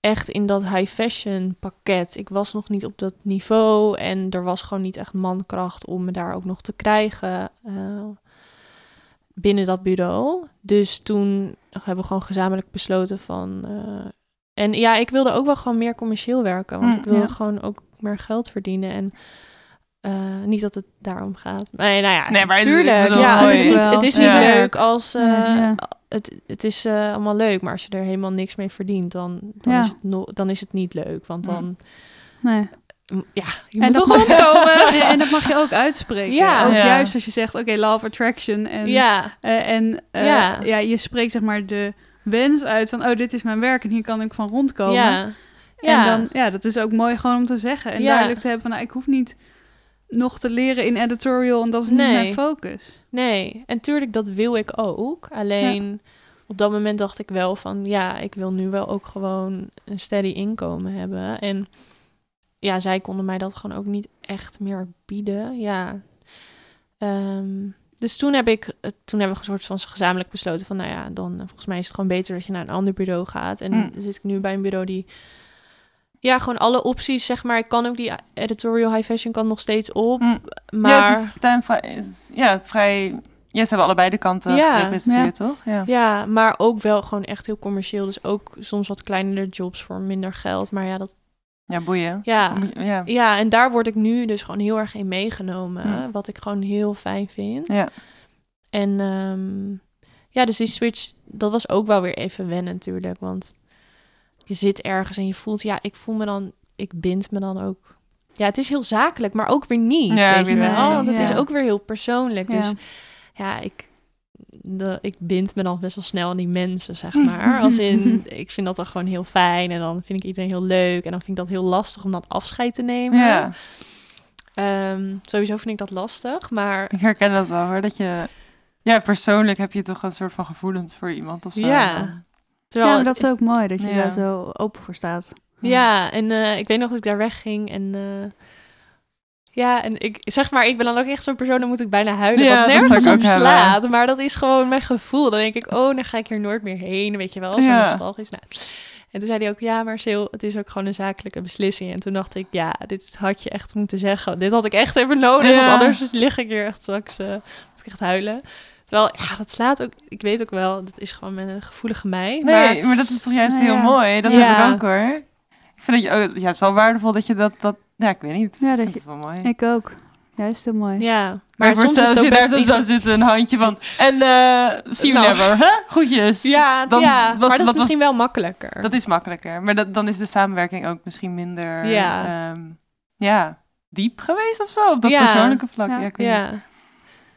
Speaker 3: echt in dat high fashion pakket. Ik was nog niet op dat niveau en er was gewoon niet echt mankracht om me daar ook nog te krijgen eh, binnen dat bureau. Dus toen hebben we gewoon gezamenlijk besloten van. eh, en ja, ik wilde ook wel gewoon meer commercieel werken, want
Speaker 2: Mm,
Speaker 3: ik wilde
Speaker 1: ja.
Speaker 3: gewoon ook meer geld verdienen en. Eh, niet dat het daarom gaat. Nee, nou ja,
Speaker 2: Nee, maar het-
Speaker 3: tuurlijk.
Speaker 2: ik bedoel,
Speaker 3: ja, het is niet, het is niet
Speaker 2: Ja.
Speaker 3: leuk als eh,
Speaker 1: Ja,
Speaker 3: het, het is eh, allemaal leuk, maar als je er helemaal niks mee verdient, dan, dan,
Speaker 1: Ja.
Speaker 3: is, het no dan is het niet leuk. Want dan,
Speaker 1: Nee.
Speaker 3: ja, je
Speaker 1: En
Speaker 3: moet toch rondkomen. *laughs*
Speaker 1: En dat mag je ook uitspreken.
Speaker 3: Ja.
Speaker 1: Ook
Speaker 2: Ja.
Speaker 1: juist als je zegt, oké, law of attraction. En,
Speaker 3: ja,
Speaker 1: eh, en eh,
Speaker 3: Ja.
Speaker 1: ja. je spreekt zeg maar de wens uit van, oh, dit is mijn werk en hier kan ik van rondkomen.
Speaker 3: ja, ja.
Speaker 1: En dan, ja, dat is ook mooi gewoon om te zeggen. En
Speaker 3: Ja.
Speaker 1: duidelijk te hebben van, nou, ik hoef niet nog te leren in editorial en dat is niet
Speaker 3: Nee.
Speaker 1: mijn focus.
Speaker 3: Nee, en tuurlijk, dat wil ik ook. Alleen op dat moment dacht ik wel van, ja, ik wil nu wel ook gewoon een steady inkomen hebben. En ja, zij konden mij dat gewoon ook niet echt meer bieden. Ja. Ehm, dus toen heb ik, eh, toen hebben we een soort van gezamenlijk besloten van, nou ja, dan volgens mij is het gewoon beter dat je naar een ander bureau gaat. En
Speaker 2: Mm.
Speaker 3: dan zit ik nu bij een bureau die, ja, gewoon alle opties, zeg maar. Ik kan ook die editorial high fashion kan nog steeds op,
Speaker 2: Mm.
Speaker 3: maar...
Speaker 2: Ja, ze staan ja, vrij... Ja, ze hebben allebei de kanten
Speaker 3: Ja.
Speaker 2: gerepresenteerd, toch? Ja.
Speaker 3: Ja, maar ook wel gewoon echt heel commercieel. Dus ook soms wat kleinere jobs voor minder geld. Maar ja, dat,
Speaker 2: Ja, boeien.
Speaker 3: ja,
Speaker 2: Ja.
Speaker 3: ja, en daar word ik nu dus gewoon heel erg in meegenomen.
Speaker 2: Hm.
Speaker 3: Wat ik gewoon heel fijn vind.
Speaker 2: Ja.
Speaker 3: En ehm, ja, dus die switch, dat was ook wel weer even wennen natuurlijk. Want je zit ergens en je voelt, ja, ik voel me dan, ik bind me dan ook. Ja, het is heel zakelijk, maar ook weer niet.
Speaker 2: Ja,
Speaker 3: weet je wel? Want het
Speaker 1: Ja.
Speaker 3: is ook weer heel persoonlijk. Dus
Speaker 1: Ja.
Speaker 3: ja, ik, de, ik bind me dan best wel snel aan die mensen, zeg maar. Als *laughs* in, ik vind dat dan gewoon heel fijn en dan vind ik iedereen heel leuk. En dan vind ik dat heel lastig om dan afscheid te nemen.
Speaker 2: ja,
Speaker 3: Ehm, sowieso vind ik dat lastig, maar
Speaker 2: ik herken dat wel hoor. Dat je... Ja, persoonlijk heb je toch een soort van gevoelens voor iemand of zo.
Speaker 3: Ja. Terwijl
Speaker 1: ja, maar dat is ook mooi dat je
Speaker 2: Ja.
Speaker 1: daar zo open voor staat.
Speaker 3: Ja, en eh, ik weet nog dat ik daar wegging en... eh, ja, en ik zeg maar, ik ben dan ook echt zo'n persoon, dan moet ik bijna huilen.
Speaker 2: Ja,
Speaker 3: wat nergens op
Speaker 2: hebben.
Speaker 3: slaat. Maar dat is gewoon mijn gevoel. Dan denk ik, oh, dan ga ik hier nooit meer heen. Weet je wel, zo
Speaker 2: Ja.
Speaker 3: nostalgisch. Nou. En toen zei hij ook, ja, maar Sil, het is ook gewoon een zakelijke beslissing. En toen dacht ik, ja, dit had je echt moeten zeggen. Dit had ik echt even nodig,
Speaker 2: Ja.
Speaker 3: want anders lig ik hier echt straks, eh moet ik echt huilen. Terwijl, ja, dat slaat ook, ik weet ook wel, dat is gewoon mijn gevoelige mij.
Speaker 2: Nee,
Speaker 3: maar
Speaker 2: maar, dat is toch juist
Speaker 1: Nou
Speaker 2: heel
Speaker 1: ja.
Speaker 2: mooi. Dat
Speaker 3: Ja.
Speaker 2: heb ik ook hoor. Ik vind dat je, oh, ja, het is wel waardevol dat je dat, dat ja, ik weet niet.
Speaker 1: Ja, dat
Speaker 2: het wel mooi.
Speaker 1: Ik ook. Juist heel mooi.
Speaker 3: Ja,
Speaker 2: Maar
Speaker 3: maar soms is het ook best niet...
Speaker 2: zou *laughs* zitten, een handje van... En eh see you
Speaker 3: Nou.
Speaker 2: never, hè? Groetjes. *laughs*
Speaker 3: Ja,
Speaker 2: Dan
Speaker 3: ja
Speaker 2: was-
Speaker 3: maar dat is misschien wel makkelijker.
Speaker 2: Dat is makkelijker. Maar dat, dan is de samenwerking ook misschien minder...
Speaker 3: Ja.
Speaker 2: ehm, ja, diep geweest of zo, op dat
Speaker 3: Ja.
Speaker 2: persoonlijke vlak. Ja.
Speaker 1: Ja.
Speaker 2: ik weet niet.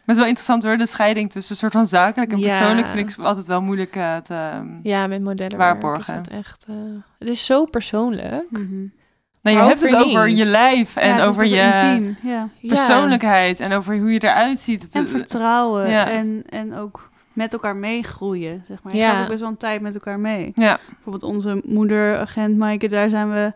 Speaker 2: Maar het is wel interessant hoor, de scheiding tussen een soort van zakelijk en
Speaker 3: Ja.
Speaker 2: persoonlijk vind ik altijd wel moeilijk eh, te... ehm,
Speaker 3: ja, met modellen
Speaker 2: Waarborgen.
Speaker 3: is dat echt... eh, het is zo persoonlijk.
Speaker 1: Mhm.
Speaker 2: Nou, je hebt het
Speaker 3: weer
Speaker 2: over je lijf en
Speaker 1: Ja,
Speaker 2: over je
Speaker 1: Ja.
Speaker 3: Ja.
Speaker 2: persoonlijkheid en over hoe je eruit ziet. Het-
Speaker 1: En vertrouwen.
Speaker 2: Ja.
Speaker 1: En, en ook met elkaar meegroeien, zeg maar. Je
Speaker 3: Ja.
Speaker 1: gaat ook best wel een tijd met elkaar mee.
Speaker 2: ja,
Speaker 1: Bijvoorbeeld onze moederagent Maaike, daar zijn we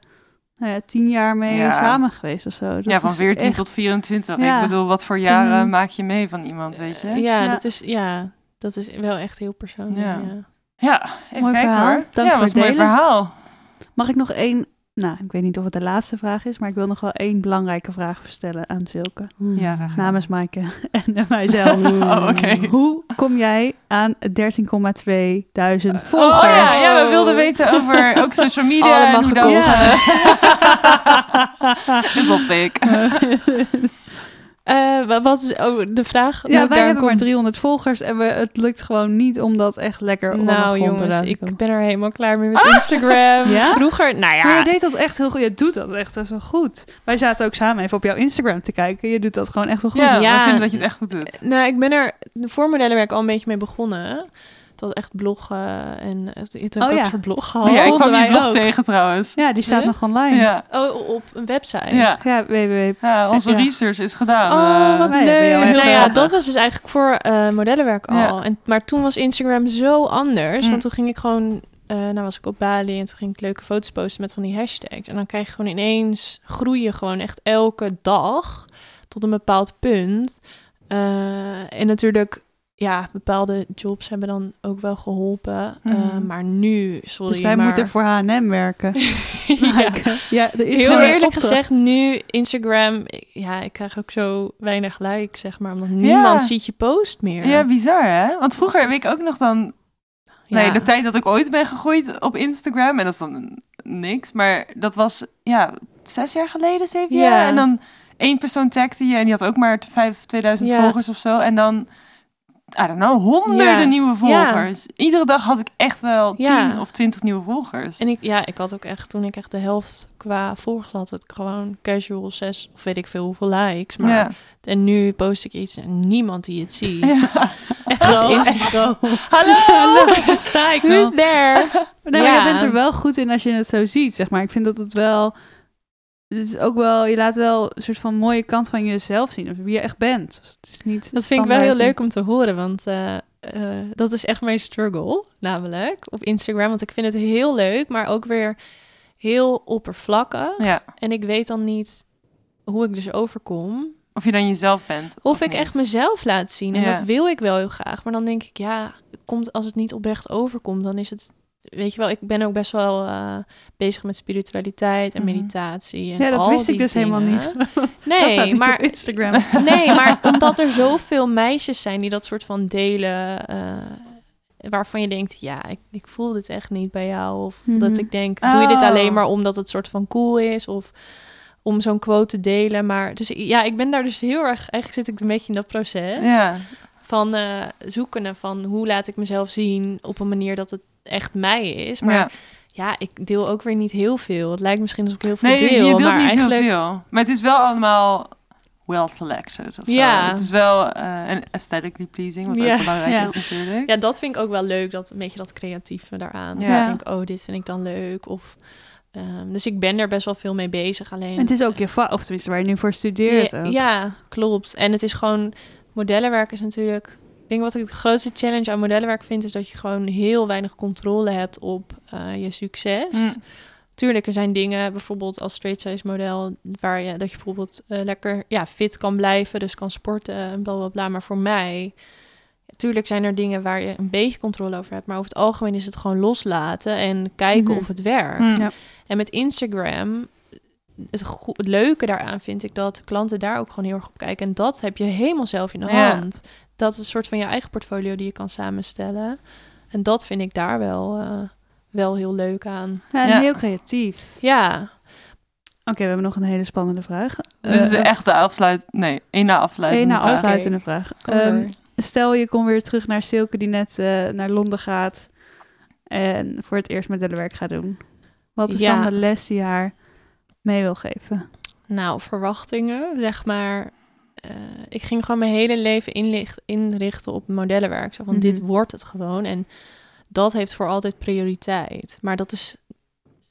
Speaker 1: nou ja, tien jaar mee
Speaker 2: Ja.
Speaker 1: samen geweest of zo. Dat
Speaker 2: ja, van
Speaker 1: is
Speaker 2: 14
Speaker 1: echt-
Speaker 2: tot 24.
Speaker 1: Ja.
Speaker 2: Ik bedoel, wat voor jaren maak je mee van iemand, weet je?
Speaker 3: Ja,
Speaker 1: Ja.
Speaker 3: Dat is, ja, dat is wel echt heel persoonlijk.
Speaker 2: Ja.
Speaker 3: Ja.
Speaker 2: Ja, even
Speaker 1: Mooi
Speaker 2: kijken
Speaker 1: verhaal.
Speaker 2: hoor.
Speaker 1: Dank
Speaker 2: ja,
Speaker 1: voor
Speaker 2: was een
Speaker 1: het
Speaker 2: mooi
Speaker 1: delen.
Speaker 2: verhaal.
Speaker 1: Mag ik nog één... Nou, ik weet niet of het de laatste vraag is, maar ik wil nog wel één belangrijke vraag stellen aan Silke.
Speaker 2: Ja, gedaan.
Speaker 1: Namens Maaike *laughs* en mijzelf.
Speaker 2: Oh, oké.
Speaker 1: Hoe kom jij aan 13,2 duizend volgers?
Speaker 2: Oh ja, ja, we wilden weten over ook social media.
Speaker 3: Allemaal
Speaker 2: en hoe dat, op *laughs* ik. *laughs*
Speaker 3: Eh, wa- wat is oh, de vraag?
Speaker 1: Ja, wij hebben maar 300 volgers en we, het lukt gewoon niet om dat echt lekker op de
Speaker 3: Nou jongens, ik ben er helemaal klaar mee met Instagram.
Speaker 1: Ja?
Speaker 3: Vroeger, nou
Speaker 1: Maar je
Speaker 3: ja,
Speaker 1: deed dat echt heel goed. Je doet dat echt best wel goed. Wij zaten ook samen even op jouw Instagram te kijken. Je doet dat gewoon echt wel goed.
Speaker 2: Ja,
Speaker 3: Ja.
Speaker 2: we vinden dat je het echt goed doet.
Speaker 3: nou, ik ben er voor modellenwerk al een beetje mee begonnen. Dat echt bloggen en het
Speaker 1: Oh ja.
Speaker 3: blog
Speaker 2: Oh,
Speaker 3: gehad.
Speaker 2: ja, ik kwam die blog
Speaker 1: ook.
Speaker 2: tegen trouwens.
Speaker 1: Ja, die staat
Speaker 3: Huh?
Speaker 1: nog online.
Speaker 2: Ja,
Speaker 3: Oh, op een website.
Speaker 2: Ja.
Speaker 1: Ja, www.
Speaker 2: ja onze
Speaker 1: Ja.
Speaker 2: research is gedaan.
Speaker 3: Oh,
Speaker 2: eh.
Speaker 3: wat
Speaker 1: jou
Speaker 3: leuk.
Speaker 1: heel
Speaker 3: Nou ja, dat was dus eigenlijk voor eh, modellenwerk al.
Speaker 2: Ja.
Speaker 3: En, maar toen was Instagram zo anders.
Speaker 2: Mm.
Speaker 3: Want toen ging ik gewoon... eh nou was ik op Bali en toen ging ik leuke foto's posten met van die hashtags. En dan krijg je gewoon ineens... groeien gewoon echt elke dag tot een bepaald punt. Eh, en natuurlijk... Ja, bepaalde jobs hebben dan ook wel geholpen. Eh,
Speaker 2: Mhm.
Speaker 3: maar nu, sorry,
Speaker 1: Dus wij
Speaker 3: maar...
Speaker 1: moeten voor H&M werken. *laughs*
Speaker 3: ja.
Speaker 1: Maaike. ja, er is
Speaker 3: Heel eerlijk
Speaker 1: opdracht.
Speaker 3: gezegd, nu Instagram, ja, ik krijg ook zo weinig likes, zeg maar, omdat niemand ziet je post meer.
Speaker 2: Ja, bizar hè? Want vroeger weet ik ook nog dan... Nee,
Speaker 3: Ja.
Speaker 2: de tijd dat ik ooit ben gegroeid op Instagram. En dat is dan niks. Maar dat was, ja, zes jaar geleden, zeven
Speaker 3: Ja.
Speaker 2: jaar. En dan één persoon tagde je. En die had ook maar vijf, 2000
Speaker 3: Ja.
Speaker 2: volgers of zo. En dan, I don't know, honderden
Speaker 3: Ja.
Speaker 2: nieuwe volgers. Iedere dag had ik echt wel tien
Speaker 3: Ja.
Speaker 2: of twintig nieuwe volgers.
Speaker 3: En ik, ja, ik had ook echt, toen ik echt de helft qua volgers had, ik gewoon casual zes, of weet ik veel hoeveel likes. Maar,
Speaker 2: ja.
Speaker 3: En nu post ik iets en niemand die het ziet.
Speaker 2: Ja. *laughs*
Speaker 3: Dus
Speaker 1: echo. *laughs*
Speaker 2: Hallo!
Speaker 1: Hallo, *laughs* sta ik
Speaker 3: Who's
Speaker 1: nog?
Speaker 3: there? Ja.
Speaker 1: jij bent er wel goed in als je het zo ziet, zeg maar. Ik vind dat het wel... Het is ook wel... Je laat wel een soort van mooie kant van jezelf zien. Of wie je echt bent. Dus het is niet
Speaker 3: Dat vind ik wel heel leuk om te horen, want eh, eh, dat is echt mijn struggle, namelijk op Instagram. Want ik vind het heel leuk, maar ook weer heel oppervlakkig.
Speaker 2: Ja.
Speaker 3: En ik weet dan niet hoe ik dus overkom.
Speaker 2: Of je dan jezelf bent.
Speaker 3: Of, ik
Speaker 2: niet.
Speaker 3: echt mezelf laat zien. En
Speaker 2: Ja.
Speaker 3: dat wil ik wel heel graag. Maar dan denk ik, ja, komt, als het niet oprecht overkomt, dan is het... Weet je wel, ik ben ook best wel eh, bezig met spiritualiteit en
Speaker 2: Mhm.
Speaker 3: meditatie. En
Speaker 1: Ja, dat
Speaker 3: al
Speaker 1: wist ik dus helemaal niet. *laughs*
Speaker 3: Nee,
Speaker 1: niet
Speaker 3: maar
Speaker 1: Instagram. *laughs*
Speaker 3: Nee, maar *laughs* omdat er zoveel meisjes zijn die dat soort van delen. eh, waarvan je denkt, ja, ik, ik voel dit echt niet bij jou. Of
Speaker 1: Mhm.
Speaker 3: dat ik denk, doe je dit
Speaker 2: Oh.
Speaker 3: alleen maar omdat het soort van cool is? Of om zo'n quote te delen. Maar dus ja, ik ben daar dus heel erg. Eigenlijk zit ik een beetje in dat proces.
Speaker 2: Ja.
Speaker 3: Van eh zoeken naar van hoe laat ik mezelf zien op een manier dat het echt mij is. Maar ja,
Speaker 2: ja.
Speaker 3: ik deel ook weer niet heel veel. Het lijkt misschien alsof ik heel veel
Speaker 2: Nee,
Speaker 3: deel.
Speaker 2: je deelt
Speaker 3: maar
Speaker 2: niet
Speaker 3: eigenlijk,
Speaker 2: heel veel. Maar het is wel allemaal well selected. Of
Speaker 3: Ja.
Speaker 2: Zo. Het is wel eh en aesthetically pleasing, wat
Speaker 3: Ja.
Speaker 2: ook belangrijk
Speaker 1: Ja.
Speaker 2: is natuurlijk.
Speaker 3: Ja, dat vind ik ook wel leuk, dat een beetje dat creatieve daaraan.
Speaker 2: Ja.
Speaker 3: ik denk, oh, dit vind ik dan leuk. Of, ehm, dus ik ben er best wel veel mee bezig. Alleen,
Speaker 1: En het is ook je vak, of tenminste waar je nu voor studeert.
Speaker 3: ja, ja, klopt. En het is gewoon, modellenwerk is natuurlijk... Ik denk wat ik de grootste challenge aan modellenwerk vind... is dat je gewoon heel weinig controle hebt op eh, je succes.
Speaker 2: Mm.
Speaker 3: Tuurlijk, er zijn dingen, bijvoorbeeld als straight size model... waar je, dat je bijvoorbeeld eh, lekker ja, fit kan blijven... dus kan sporten en bla, bla, bla. Maar voor mij... Tuurlijk zijn er dingen waar je een beetje controle over hebt... maar over het algemeen is het gewoon loslaten... en kijken
Speaker 1: Mhm.
Speaker 3: of het werkt.
Speaker 2: Mm.
Speaker 1: Ja.
Speaker 3: En met Instagram, het, het leuke daaraan vind ik dat klanten daar ook gewoon heel erg op kijken. En dat heb je helemaal zelf in de
Speaker 2: Ja.
Speaker 3: hand. Dat is een soort van je eigen portfolio die je kan samenstellen. En dat vind ik daar wel, eh, wel heel leuk aan.
Speaker 1: Ja, en
Speaker 2: Ja.
Speaker 1: heel creatief.
Speaker 3: Ja,
Speaker 1: Oké, we hebben nog een hele spannende vraag.
Speaker 2: Dit is
Speaker 1: Eh,
Speaker 2: echt de afsluit... Nee, één na afsluitende
Speaker 1: Eén na
Speaker 2: vraag.
Speaker 1: afsluitende vraag. Ehm, stel je komt weer terug naar Silke die net eh, naar Londen gaat en voor het eerst modellenwerk gaat doen. Wat is
Speaker 3: Ja.
Speaker 1: dan de les die je haar mee wil geven?
Speaker 3: Nou, verwachtingen, zeg maar. Eh, ik ging gewoon mijn hele leven inlicht, inrichten op modellenwerk. Zo van,
Speaker 1: Mhm.
Speaker 3: dit wordt het gewoon. En dat heeft voor altijd prioriteit. Maar dat is,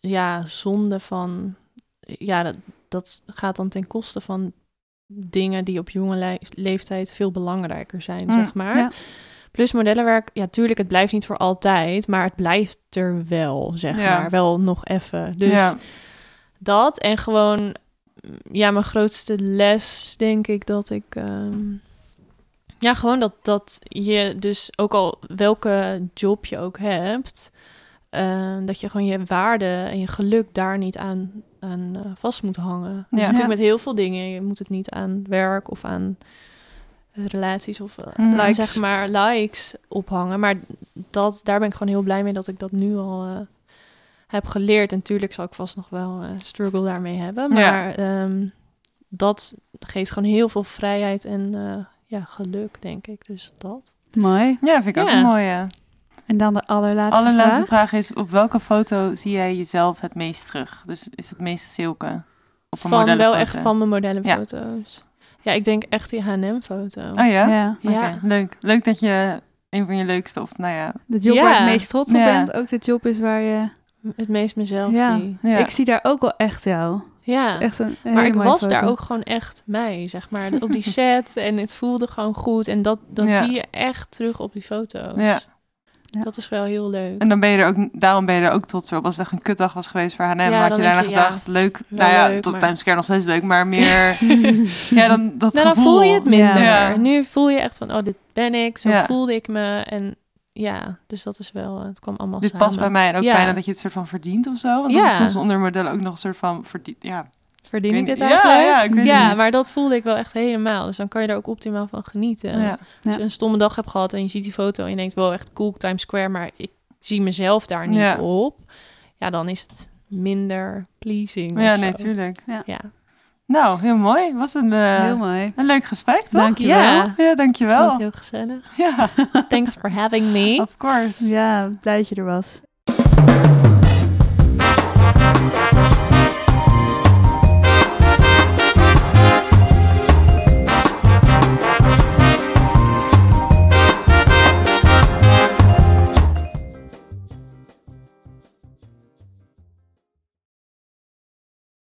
Speaker 3: ja, zonde van... Ja, dat, dat gaat dan ten koste van dingen die op jonge le- leeftijd veel belangrijker zijn,
Speaker 2: Mm,
Speaker 3: zeg maar.
Speaker 1: ja.
Speaker 3: Plus modellenwerk, ja, tuurlijk, het blijft niet voor altijd, maar het blijft er wel, zeg
Speaker 2: Ja.
Speaker 3: maar. Wel nog even. Dus
Speaker 2: Ja.
Speaker 3: dat en gewoon, ja, mijn grootste les, denk ik, dat ik, ehm, ja, gewoon dat, dat je dus ook al welke job je ook hebt, ehm, dat je gewoon je waarde en je geluk daar niet aan, aan eh, vast moet hangen. Dus
Speaker 2: Ja.
Speaker 3: natuurlijk met heel veel dingen. Je moet het niet aan werk of aan relaties of eh.
Speaker 1: Likes.
Speaker 3: zeg maar likes ophangen. Maar dat, daar ben ik gewoon heel blij mee dat ik dat nu al eh, heb geleerd. En natuurlijk zal ik vast nog wel eh struggle daarmee hebben.
Speaker 2: Ja.
Speaker 3: Maar ehm, dat geeft gewoon heel veel vrijheid en eh, ja, geluk, denk ik. Dus dat.
Speaker 1: Mooi.
Speaker 2: Ja, vind ik ook
Speaker 3: Ja.
Speaker 2: een mooie.
Speaker 1: En dan de allerlaatste
Speaker 2: allerlaatste
Speaker 1: vraag.
Speaker 2: vraag is: op welke foto zie jij jezelf het meest terug? Dus is het meest Silke? Op een
Speaker 3: Van wel echt van mijn modellenfoto's. Ja. ik denk echt die H&M-foto.
Speaker 2: Oh ja?
Speaker 1: Ja.
Speaker 3: Ja.
Speaker 2: leuk. Leuk dat je een van je leukste, of nou ja...
Speaker 1: De job
Speaker 3: Ja.
Speaker 1: waar je het meest trots op
Speaker 2: Ja.
Speaker 1: bent. Ook de job is waar je...
Speaker 3: Het meest mezelf
Speaker 1: Ja.
Speaker 3: zie.
Speaker 2: ja.
Speaker 1: Ik zie daar ook wel echt jou.
Speaker 3: Ja.
Speaker 1: Het is echt een
Speaker 3: Maar ik was
Speaker 1: foto.
Speaker 3: daar ook gewoon echt mij, zeg maar. Op die set en het voelde gewoon goed. En dat, dat
Speaker 2: Ja.
Speaker 3: zie je echt terug op die foto's.
Speaker 2: Ja.
Speaker 1: Ja.
Speaker 3: Dat is wel heel leuk.
Speaker 2: En dan ben je er ook, daarom ben je er ook trots op. Als het echt een kutdag was geweest voor H&M,
Speaker 3: Ja,
Speaker 2: had je daarna
Speaker 3: je,
Speaker 2: gedacht, leuk. Nou ja,
Speaker 3: leuk,
Speaker 2: tot
Speaker 3: maar-
Speaker 2: Times Square nog steeds leuk, maar meer... *laughs* ja, dan dat
Speaker 3: nou, dan
Speaker 2: gevoel.
Speaker 3: voel je het minder.
Speaker 2: Ja.
Speaker 3: Nu voel je echt van, oh, dit ben ik. Zo
Speaker 2: Ja.
Speaker 3: voelde ik me. En ja, dus dat is wel, het kwam allemaal
Speaker 2: Dit
Speaker 3: samen.
Speaker 2: past bij mij en ook
Speaker 3: Ja.
Speaker 2: bijna dat je het soort van verdient of zo. Want
Speaker 3: Ja.
Speaker 2: dat is soms onder modellen ook nog een soort van verdient. Ja,
Speaker 3: Verdien
Speaker 2: Ik
Speaker 3: dit
Speaker 2: niet. Ja,
Speaker 3: eigenlijk?
Speaker 2: ja, ik weet niet.
Speaker 3: maar dat voelde ik wel echt helemaal. Dus dan kan je er ook optimaal van genieten.
Speaker 2: ja.
Speaker 1: Ja.
Speaker 3: Als je een stomme dag hebt gehad en je ziet die foto en je denkt, wel echt cool Times Square, maar ik zie mezelf daar niet
Speaker 2: Ja.
Speaker 3: op. Ja, dan is het minder pleasing.
Speaker 2: ja
Speaker 3: of
Speaker 2: nee,
Speaker 3: zo.
Speaker 2: tuurlijk.
Speaker 3: Ja.
Speaker 2: Nou, heel mooi. Was een, eh, een leuk gesprek, toch?
Speaker 1: Dankjewel.
Speaker 3: Ja,
Speaker 2: ja wel.
Speaker 3: Het was heel gezellig.
Speaker 2: Ja. *laughs*
Speaker 3: Thanks for having me.
Speaker 2: Of course.
Speaker 1: Ja, blij dat je er was.